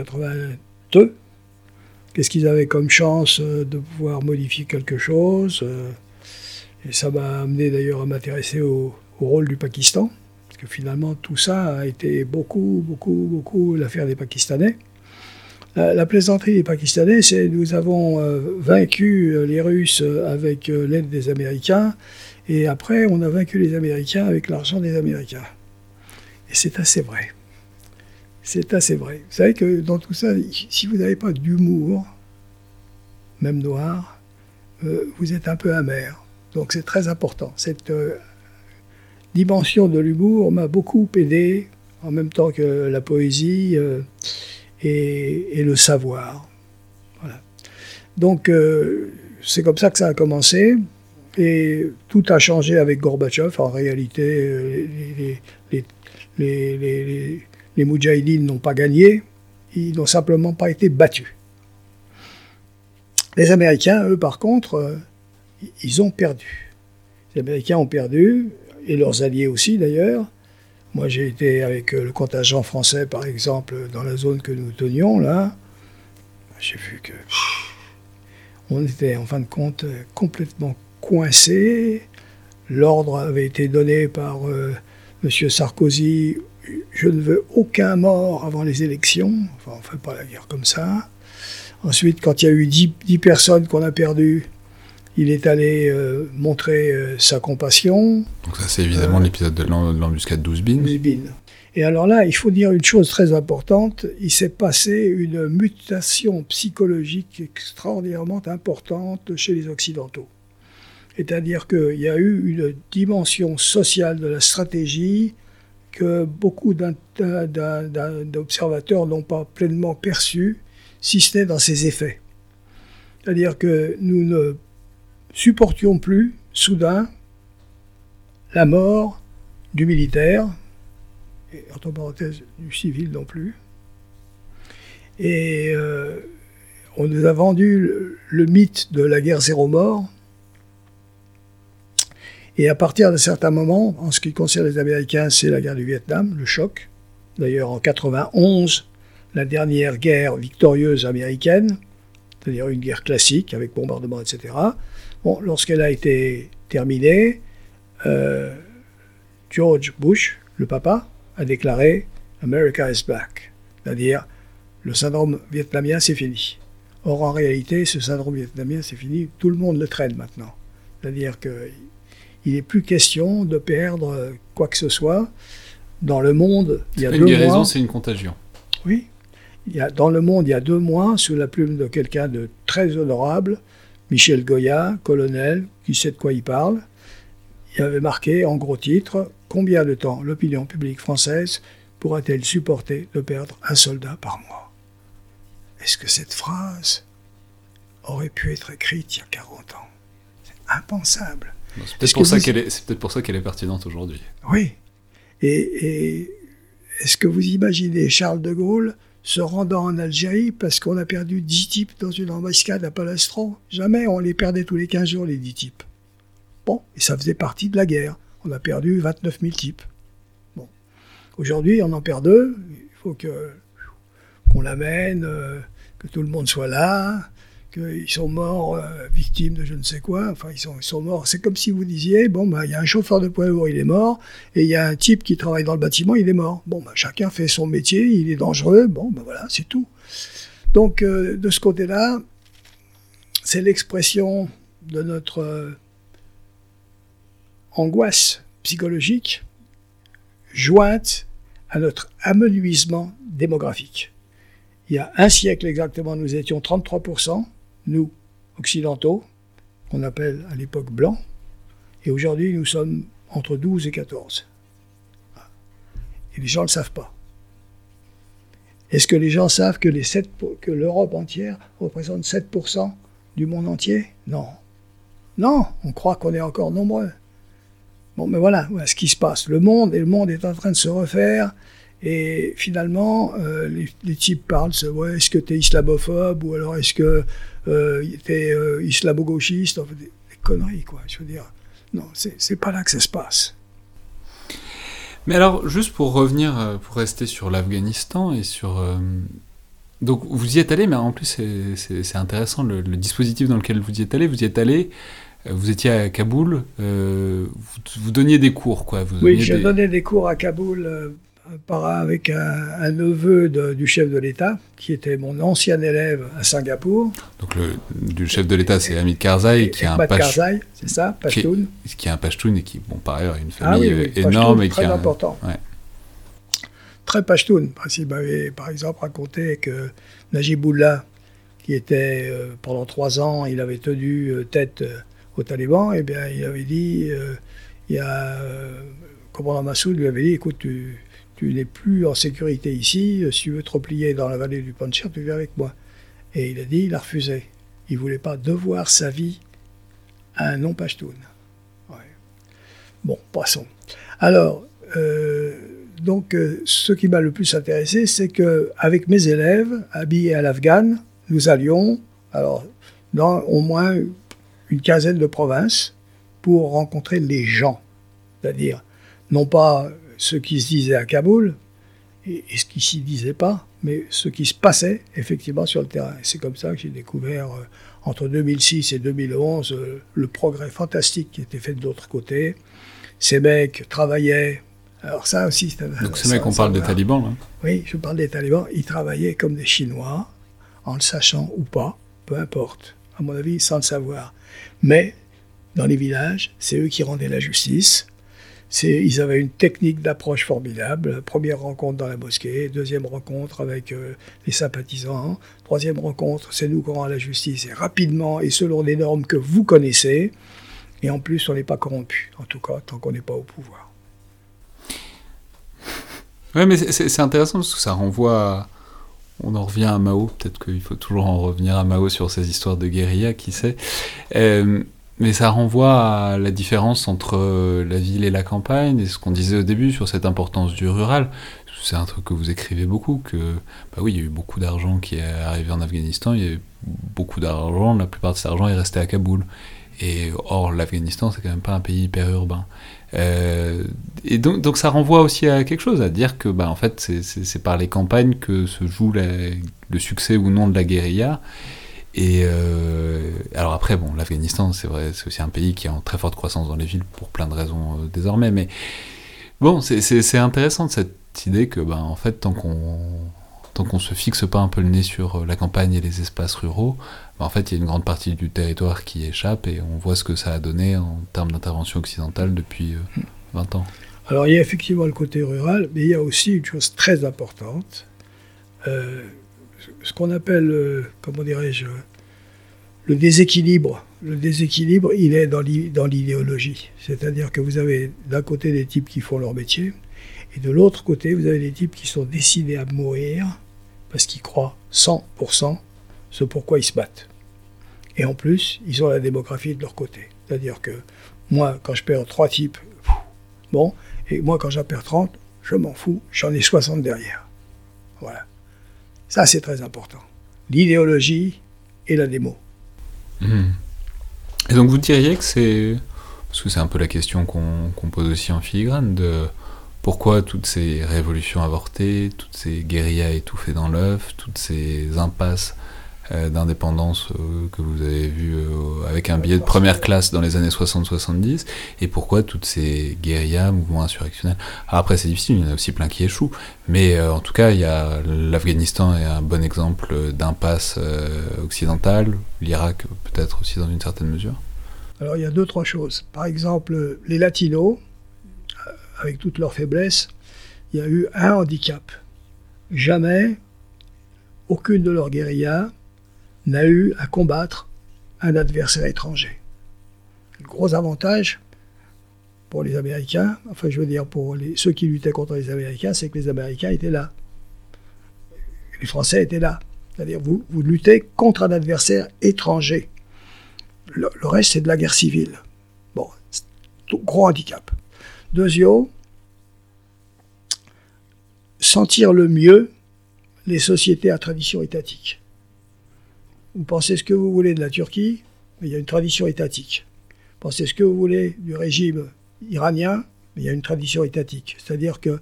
82. Qu'est-ce qu'ils avaient comme chance euh, de pouvoir modifier quelque chose euh, Et ça m'a amené d'ailleurs à m'intéresser au, rôle du Pakistan, parce que finalement tout ça a été beaucoup, beaucoup, beaucoup l'affaire des Pakistanais. La, plaisanterie des Pakistanais, c'est nous avons euh, vaincu les Russes avec l'aide des Américains, et après on a vaincu les Américains avec l'argent des Américains. Et c'est assez vrai. C'est assez vrai. Vous savez que dans tout ça, si vous n'avez pas d'humour, même noir, euh, vous êtes un peu amer. Donc c'est très important. Cette euh, dimension de l'humour m'a beaucoup aidé, en même temps que la poésie euh, et, le savoir. Voilà. Donc c'est comme ça que ça a commencé. Et tout a changé avec Gorbatchev. En réalité, les, Moudjahidines n'ont pas gagné, ils n'ont simplement pas été battus. Les Américains, eux, par contre, euh, ils ont perdu. Les Américains ont perdu, et leurs alliés aussi d'ailleurs. Moi, j'ai été avec euh, le contingent français, par exemple, dans la zone que nous tenions, là. J'ai vu que. on était, en fin de compte, euh, complètement coincés. L'ordre avait été donné par M. Sarkozy je ne veux aucun mort avant les élections. Enfin, on ne fait pas la guerre comme ça. Ensuite, quand il y a eu 10, personnes qu'on a perdues, il est allé euh, montrer euh, sa compassion. Donc ça, c'est évidemment euh, l'épisode de l'embuscade 12 bin. Et alors là, il faut dire une chose très importante. Il s'est passé une mutation psychologique extraordinairement importante chez les Occidentaux. C'est-à-dire qu'il y a eu une dimension sociale de la stratégie que beaucoup d'observateurs n'ont pas pleinement perçu, si ce n'est dans ses effets. C'est-à-dire que nous ne supportions plus, soudain, la mort du militaire, et entre parenthèses du civil non plus. Et euh, on nous a vendu le, mythe de la guerre zéro mort, et à partir d'un certain moment, en ce qui concerne les Américains, c'est la guerre du Vietnam, le choc. D'ailleurs, en 91, la dernière guerre victorieuse américaine, c'est-à-dire une guerre classique avec bombardement, etc. Bon, lorsqu'elle a été terminée, euh, George Bush, le papa, a déclaré America is back, c'est-à-dire le syndrome vietnamien, c'est fini. Or, en réalité, ce syndrome vietnamien, c'est fini. Tout le monde le traîne maintenant. C'est-à-dire que il n'est plus question de perdre quoi que ce soit. Dans le monde, il y a deux une guérison, c'est une contagion. Oui. Il y a, dans le monde, il y a deux mois, sous la plume de quelqu'un de très honorable, Michel Goya, colonel, qui sait de quoi il parle, il avait marqué en gros titre Combien de temps l'opinion publique française pourra-t-elle supporter de perdre un soldat par mois? Est-ce que cette phrase aurait pu être écrite il y a 40 ans? C'est impensable. C'est peut-être pour, ça qu'elle est, peut pour ça qu'elle est pertinente aujourd'hui. Oui. Et, est-ce que vous imaginez Charles de Gaulle se rendant en Algérie parce qu'on a perdu 10 types dans une embuscade à Palestro Jamais, on les perdait tous les 15 jours, les 10 types. Bon, et ça faisait partie de la guerre. On a perdu 29 000 types. Bon. Aujourd'hui, on en perd deux. Il faut que qu'on l'amène, euh, que tout le monde soit là, qu'ils sont morts euh, victimes de je ne sais quoi. Enfin, ils sont, morts. C'est comme si vous disiez, bon, bah, il y a un chauffeur de poids lourd, il est mort, et il y a un type qui travaille dans le bâtiment, il est mort. Bon, bah, chacun fait son métier, il est dangereux. Bon, ben voilà, c'est tout. Donc, euh, de ce côté-là, c'est l'expression de notre angoisse psychologique jointe à notre amenuisement démographique. Il y a un siècle exactement, nous étions 33%, nous, occidentaux, qu'on appelle à l'époque blancs, et aujourd'hui nous sommes entre 12 et 14. Et les gens ne le savent pas. Est-ce que les gens savent que, l'Europe entière représente 7% du monde entier? Non. Non, on croit qu'on est encore nombreux. Bon, mais voilà, voilà ce qui se passe. Le monde, et le monde est en train de se refaire. Et finalement, euh, les, types parlent, ouais, est-ce que tu es islamophobe ou alors est-ce que euh, tu es euh, islamo-gauchiste des, conneries, quoi. Je veux dire, non, c'est pas là que ça se passe. Mais alors, juste pour revenir, pour rester sur l'Afghanistan et sur. donc, vous y êtes allé, mais en plus, c'est intéressant le, le, dispositif dans lequel vous y êtes allé. Vous y êtes allé vous étiez à Kaboul, euh, vous, donniez des cours, quoi. Vous oui, j'ai donné des cours à Kaboul euh, avec un, neveu du chef de l'État, qui était mon ancien élève à Singapour. Donc le du chef de l'État, c'est Hamid Karzai, qui est un Karzai, c'est ça, Pashtun. Qui, est un Pashtun et qui, bon, par ailleurs, a une ah famille euh, énorme et très qui important. Très Pashtun. Il m'avait, par exemple, raconté que Najibullah, qui était pendant trois ans, il avait tenu tête aux talibans, eh bien, il avait dit, euh, il y a, euh, commandant Massoud lui avait dit, écoute, tu, tu n'es plus en sécurité ici, si tu veux te replier dans la vallée du Panchir, tu viens avec moi. Et il a dit, il a refusé. Il voulait pas devoir sa vie à un non-pashtoun. Bon, passons. Alors, euh, donc, ce qui m'a le plus intéressé, c'est que avec mes élèves, habillés à l'Afghan, nous allions, alors, dans au moins une quinzaine de provinces pour rencontrer les gens. C'est-à-dire, non pas ce qui se disait à Kaboul et, ce qui s'y disait pas, mais ce qui se passait effectivement sur le terrain. C'est comme ça que j'ai découvert euh, entre 2006 et 2011 euh, le progrès fantastique qui était fait de l'autre côté. Ces mecs travaillaient. Alors ça aussi, c'est Donc ces mecs, on parle des talibans, là Oui, je parle des talibans. Ils travaillaient comme des Chinois, en le sachant ou pas, peu importe. À mon avis, sans le savoir. Mais dans les villages, c'est eux qui rendaient la justice. Ils avaient une technique d'approche formidable. Première rencontre dans la mosquée, deuxième rencontre avec euh, les sympathisants, troisième rencontre, c'est nous qui rendons la justice, et rapidement et selon les normes que vous connaissez. Et en plus, on n'est pas corrompu, en tout cas, tant qu'on n'est pas au pouvoir. Oui, mais c'est intéressant parce que ça renvoie on en revient à Mao, peut-être qu'il faut toujours en revenir à Mao sur ces histoires de guérilla, qui sait. Euh, mais ça renvoie à la différence entre euh, la ville et la campagne, et ce qu'on disait au début sur cette importance du rural. C'est un truc que vous écrivez beaucoup, que bah oui, il y a eu beaucoup d'argent qui est arrivé en Afghanistan, il y a eu beaucoup d'argent, la plupart de cet argent est resté à Kaboul. Et or, l'Afghanistan, c'est quand même pas un pays hyper urbain. Euh, et donc, donc ça renvoie aussi à quelque chose, à dire que bah, en fait c'est par les campagnes que se joue le succès ou non de la guérilla. Et euh, alors après, bon, l'Afghanistan, c'est vrai, c'est aussi un pays qui est en très forte croissance dans les villes pour plein de raisons euh, désormais. Mais bon, c'est intéressant cette idée que, bah, en fait, tant qu'on tant qu'on se fixe pas un peu le nez sur la campagne et les espaces ruraux, en fait, il y a une grande partie du territoire qui échappe et on voit ce que ça a donné en termes d'intervention occidentale depuis 20 euh, ans. Alors, il y a effectivement le côté rural, mais il y a aussi une chose très importante, euh, ce qu'on appelle, euh, comment dirais-je, le déséquilibre. Le déséquilibre, il est dans l'idéologie. C'est-à-dire que vous avez d'un côté des types qui font leur métier, et de l'autre côté, vous avez des types qui sont décidés à mourir parce qu'ils croient 100% ce pourquoi ils se battent. Et en plus, ils ont la démographie de leur côté. C'est-à-dire que moi, quand je perds trois types, bon, et moi, quand j'en perds 30, je m'en fous, j'en ai 60 derrière. Voilà. Ça, c'est très important. L'idéologie et la démo. Hmm. Et donc vous diriez que c'est, parce que c'est un peu la question qu'on pose aussi en filigrane, de pourquoi toutes ces révolutions avortées, toutes ces guérillas étouffées dans l'œuf, toutes ces impasses d'indépendance euh, que vous avez vues euh, avec un billet de première classe dans les années 60-70, et pourquoi toutes ces guérillas, mouvements insurrectionnels. après c'est difficile, il y en a aussi plein qui échouent, mais en tout cas il y a l'Afghanistan est un bon exemple d'impasse occidentale, l'Irak peut-être aussi dans une certaine mesure. Alors il y a deux, trois choses. Par exemple, les latinos, avec toutes leurs faiblesses, il y a eu un handicap. Jamais aucune de leurs guérillas n'a eu à combattre un adversaire étranger. Le gros avantage pour les Américains, enfin je veux dire pour ceux qui luttaient contre les Américains, c'est que les Américains étaient là. Les Français étaient là. C'est-à-dire vous, vous luttez contre un adversaire étranger. Le, reste, c'est de la guerre civile. Bon, gros handicap. Deuxièmement, sentir le mieux les sociétés à tradition étatique. Vous pensez ce que vous voulez de la Turquie, mais il y a une tradition étatique. Vous pensez ce que vous voulez du régime iranien, mais il y a une tradition étatique. C'est-à-dire que,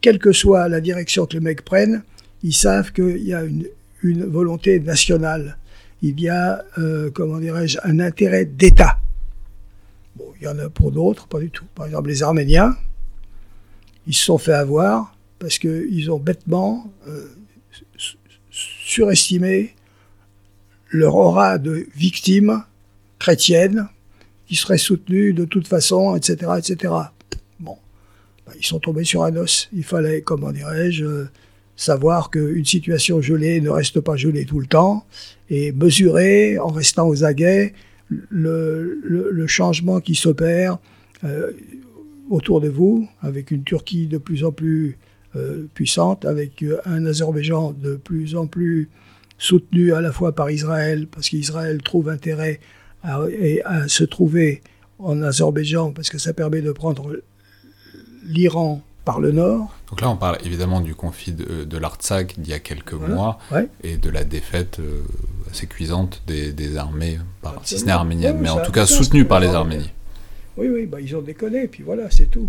quelle que soit la direction que les mecs prennent, ils savent qu'il y a une, volonté nationale. Il y a, euh, comment dirais-je, un intérêt d'État. Bon, il y en a pour d'autres, pas du tout. Par exemple, les Arméniens, ils se sont fait avoir parce qu'ils ont bêtement euh, surestimé leur aura de victimes chrétiennes qui seraient soutenues de toute façon, etc., etc. Bon, ben, ils sont tombés sur un os. Il fallait, comment dirais-je, savoir qu'une situation gelée ne reste pas gelée tout le temps et mesurer, en restant aux aguets, le, changement qui s'opère euh, autour de vous, avec une Turquie de plus en plus euh, puissante, avec euh, un Azerbaïdjan de plus en plus soutenu à la fois par Israël, parce qu'Israël trouve intérêt à, à, se trouver en Azerbaïdjan, parce que ça permet de prendre l'Iran par le nord. Donc là, on parle évidemment du conflit de, de l'Artsakh d'il y a quelques mois et de la défaite euh, assez cuisante des, armées, si ce n'est arménienne, mais en tout cas soutenue par les Arméniens. Oui, oui, bah, ils ont déconné, puis voilà, c'est tout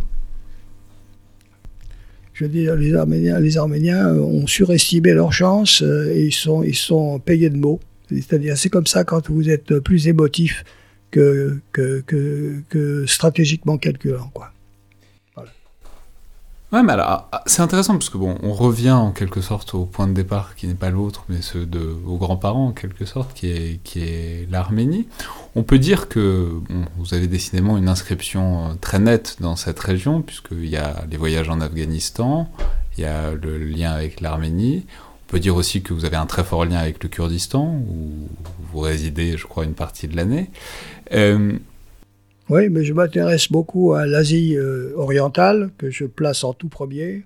je veux dire, les Arméniens, Arméniens ont surestimé leurs chances euh, et ils sont, sont payés de mots. C'est-à-dire, c'est comme ça quand vous êtes plus émotif que, que, que, stratégiquement calculant. Ouais, mais alors, ah, c'est intéressant parce que bon, on revient en quelque sorte au point de départ qui n'est pas l'autre, mais ce de aux grands-parents en quelque sorte, qui est, qui est l'Arménie. On peut dire que vous avez décidément une inscription euh, très nette dans cette région, puisqu'il y a les voyages en Afghanistan, il y a le lien avec l'Arménie. On peut dire aussi que vous avez un très fort lien avec le Kurdistan, où vous résidez, je crois, une partie de l'année. Euh, oui, mais je m'intéresse beaucoup à l'Asie euh, orientale, que je place en tout premier.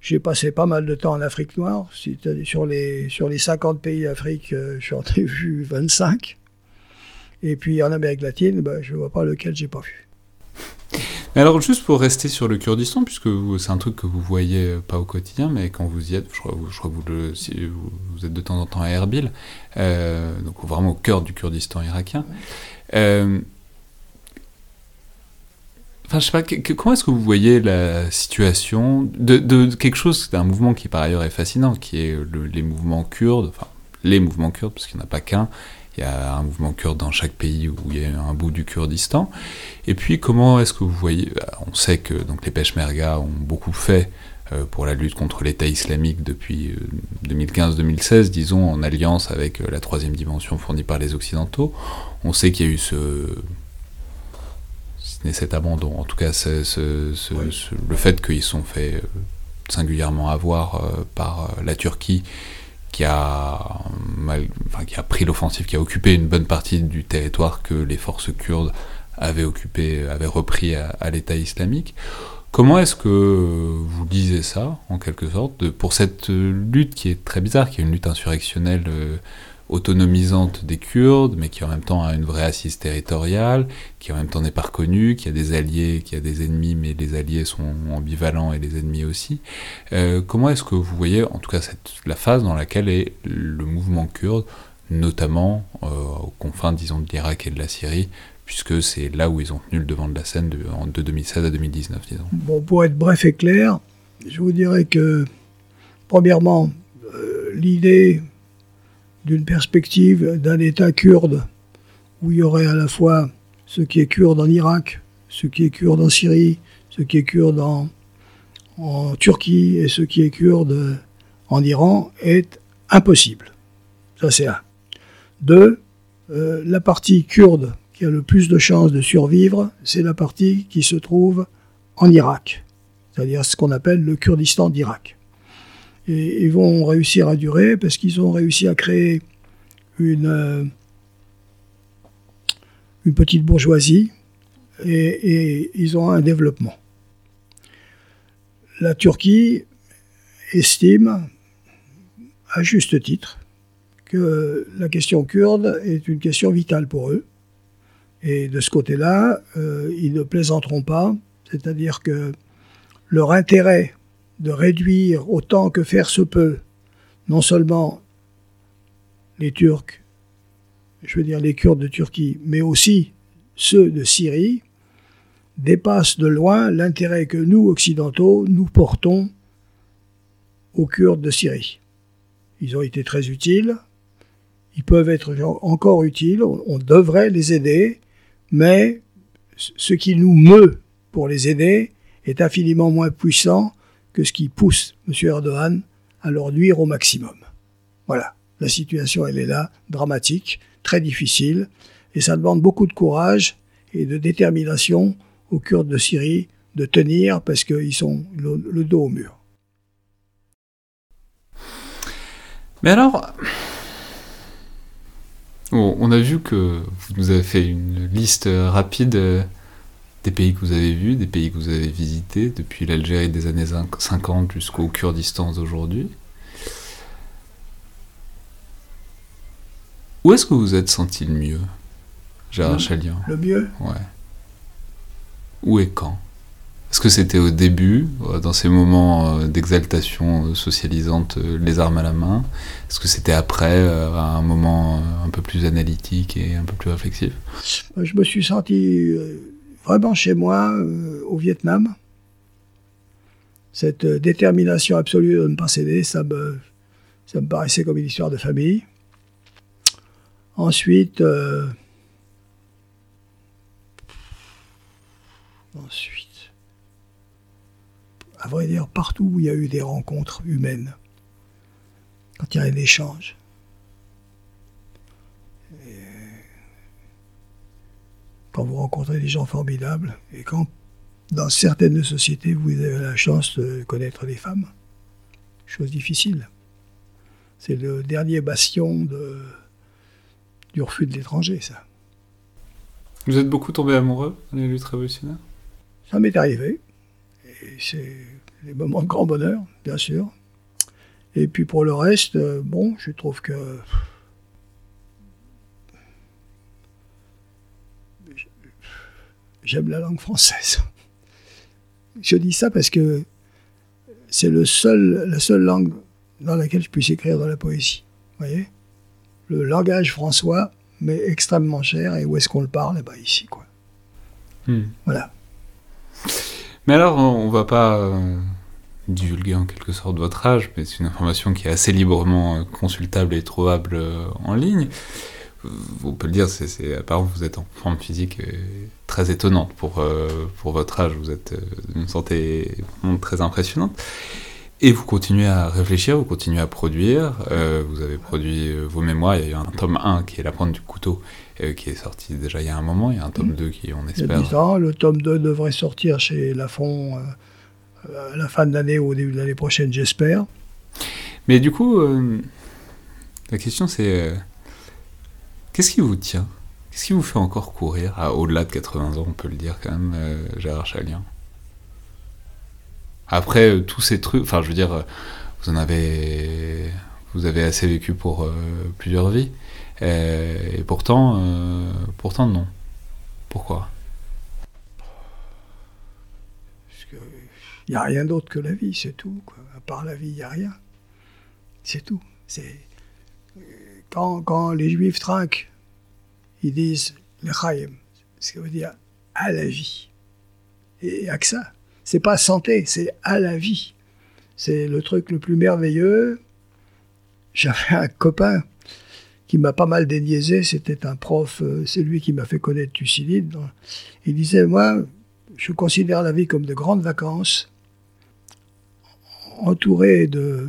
J'ai passé pas mal de temps en Afrique noire. Sur les, sur les 50 pays d'Afrique, j'en ai vu 25. Et puis en Amérique latine, ben, je ne vois pas lequel j'ai pas vu. Mais alors, juste pour rester sur le Kurdistan, puisque c'est un truc que vous voyez pas au quotidien, mais quand vous y êtes, je crois, je crois que vous, le, vous, êtes de temps en temps à Erbil, euh, donc vraiment au cœur du Kurdistan irakien. Euh, enfin, je sais pas, comment est-ce que vous voyez la situation de, quelque chose, d'un mouvement qui par ailleurs est fascinant, qui est les mouvements kurdes, enfin les mouvements kurdes, parce qu'il n'y en a pas qu'un, il y a un mouvement kurde dans chaque pays où il y a un bout du Kurdistan. Et puis, comment est-ce que vous voyez bah, On sait que donc, les Peshmerga ont beaucoup fait euh, pour la lutte contre l'État islamique depuis 2015-2016, euh, disons, en alliance avec euh, la troisième dimension fournie par les Occidentaux. On sait qu'il y a eu ce, cet abandon, en tout cas le fait qu'ils sont fait singulièrement avoir par la Turquie qui a, qui a pris l'offensive, qui a occupé une bonne partie du territoire que les forces kurdes avaient occupé, avaient repris à, l'État islamique. Comment est-ce que vous lisez ça, en quelque sorte, pour cette lutte qui est très bizarre, qui est une lutte insurrectionnelle euh, autonomisante des Kurdes, mais qui en même temps a une vraie assise territoriale, qui en même temps n'est pas reconnue, qui a des alliés, qui a des ennemis, mais les alliés sont ambivalents et les ennemis aussi. Euh, comment est-ce que vous voyez, en tout cas, cette, la phase dans laquelle est le mouvement kurde, notamment euh, aux confins, disons, de l'Irak et de la Syrie, puisque c'est là où ils ont tenu le devant de la scène de, de 2016 à 2019, disons? Bon, pour être bref et clair, je vous dirais que, premièrement, euh, l'idée d'une perspective d'un État kurde, où il y aurait à la fois ce qui est kurde en Irak, ce qui est kurde en Syrie, ce qui est kurde en, Turquie et ce qui est kurde en Iran, est impossible. Ça c'est un. Deux, euh, la partie kurde qui a le plus de chances de survivre, c'est la partie qui se trouve en Irak, c'est-à-dire ce qu'on appelle le Kurdistan d'Irak. Et ils vont réussir à durer parce qu'ils ont réussi à créer une, euh, petite bourgeoisie et, et ils ont un développement. La Turquie estime, à juste titre, que la question kurde est une question vitale pour eux et de ce côté-là, euh, ils ne plaisanteront pas, c'est-à-dire que leur intérêt de réduire autant que faire se peut, non seulement les Turcs, je veux dire les Kurdes de Turquie, mais aussi ceux de Syrie, dépasse de loin l'intérêt que nous, occidentaux, nous portons aux Kurdes de Syrie. Ils ont été très utiles, ils peuvent être encore utiles, on devrait les aider, mais ce qui nous meut pour les aider est infiniment moins puissant que ce qui pousse M. Erdogan à leur nuire au maximum. Voilà, la situation elle est là, dramatique, très difficile, et ça demande beaucoup de courage et de détermination aux Kurdes de Syrie de tenir parce qu'ils sont le, dos au mur. Mais alors, on a vu que vous nous avez fait une liste rapide euh, des pays que vous avez vus, des pays que vous avez visités, depuis l'Algérie des années 50 jusqu'au Kurdistan d'aujourd'hui. Où est-ce que vous vous êtes senti le mieux, Gérard Chalian? Le mieux? Ouais. Où et quand? Est-ce que c'était au début, euh, dans ces moments euh, d'exaltation euh, socialisante, les armes à la main? Est-ce que c'était après, à un moment un peu plus analytique et un peu plus réflexif? Je me suis senti vraiment chez moi au Vietnam. Cette détermination absolue de ne pas céder, ça me, ça me paraissait comme une histoire de famille. Ensuite, ensuite, à vrai dire, partout où il y a eu des rencontres humaines, quand il y a un échange. Vous rencontrez des gens formidables et quand, dans certaines sociétés, vous avez la chance de connaître des femmes, chose difficile. C'est le dernier bastion de, du refus de l'étranger, ça. Vous êtes beaucoup tombé amoureux dans les luttes révolutionnaires Ça m'est arrivé c'est des moments de grand bonheur, bien sûr. Et puis pour le reste, euh, bon, je trouve que j'aime la langue française. Je dis ça parce que c'est le seul, la seule langue dans laquelle je puisse écrire dans la poésie. Vous voyez? Le langage françois, mais extrêmement cher. Et où est-ce qu'on le parle? Eh bien ici, quoi. Hmm. Voilà. Mais alors, on va pas euh, divulguer en quelque sorte votre âge, mais c'est une information qui est assez librement euh, consultable et trouvable euh, en ligne. On peut le dire, c'est, apparemment vous êtes en forme physique très étonnante pour, pour votre âge. Vous êtes d'une santé très impressionnante. Et vous continuez à réfléchir, vous continuez à produire. vous avez produit vos mémoires. Il y a eu un tome 1 qui est La pointe du couteau, euh, qui est sorti déjà il y a un moment. Il y a un tome 2 qui, on espère. Il y a 10 ans. Le tome 2 devrait sortir chez Lafon euh, à la fin de l'année ou au début de l'année prochaine, j'espère. Mais du coup, euh, la question c'est qu'est-ce qui vous tient? Qu'est-ce qui vous fait encore courir? À au-delà de 80 ans, on peut le dire quand même, Gérard Chalien Après tous ces trucs, enfin je veux dire, vous en avez vous avez assez vécu pour euh, plusieurs vies. Et, pourtant, euh, pourtant non. Pourquoi? Il n'y a rien d'autre que la vie, c'est tout. À part la vie, il n'y a rien. C'est tout. C'est quand, les Juifs trinquent, ils disent le Chaim, ce qui veut dire à la vie. Et ça. C'est pas santé, c'est à la vie. C'est le truc le plus merveilleux. J'avais un copain qui m'a pas mal déniaisé, c'était un prof, euh, c'est lui qui m'a fait connaître Thucydide. Il disait, moi, je considère la vie comme de grandes vacances, entourées de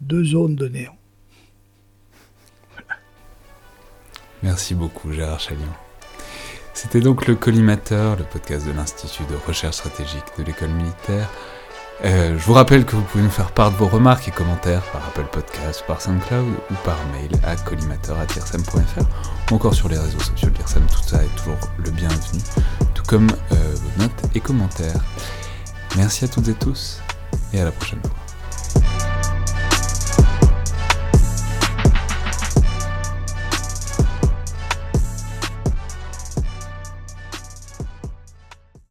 deux zones de néant. Merci beaucoup, Gérard Chalion. C'était donc le Collimateur, le podcast de l'Institut de recherche stratégique de l'école militaire. Euh, je vous rappelle que vous pouvez nous faire part de vos remarques et commentaires par Apple Podcast, par SoundCloud ou par mail à collimateur.irsem.fr ou encore sur les réseaux sociaux de l'IRSEM. Tout ça est toujours le bienvenu, tout comme euh, vos notes et commentaires. Merci à toutes et tous et à la prochaine fois.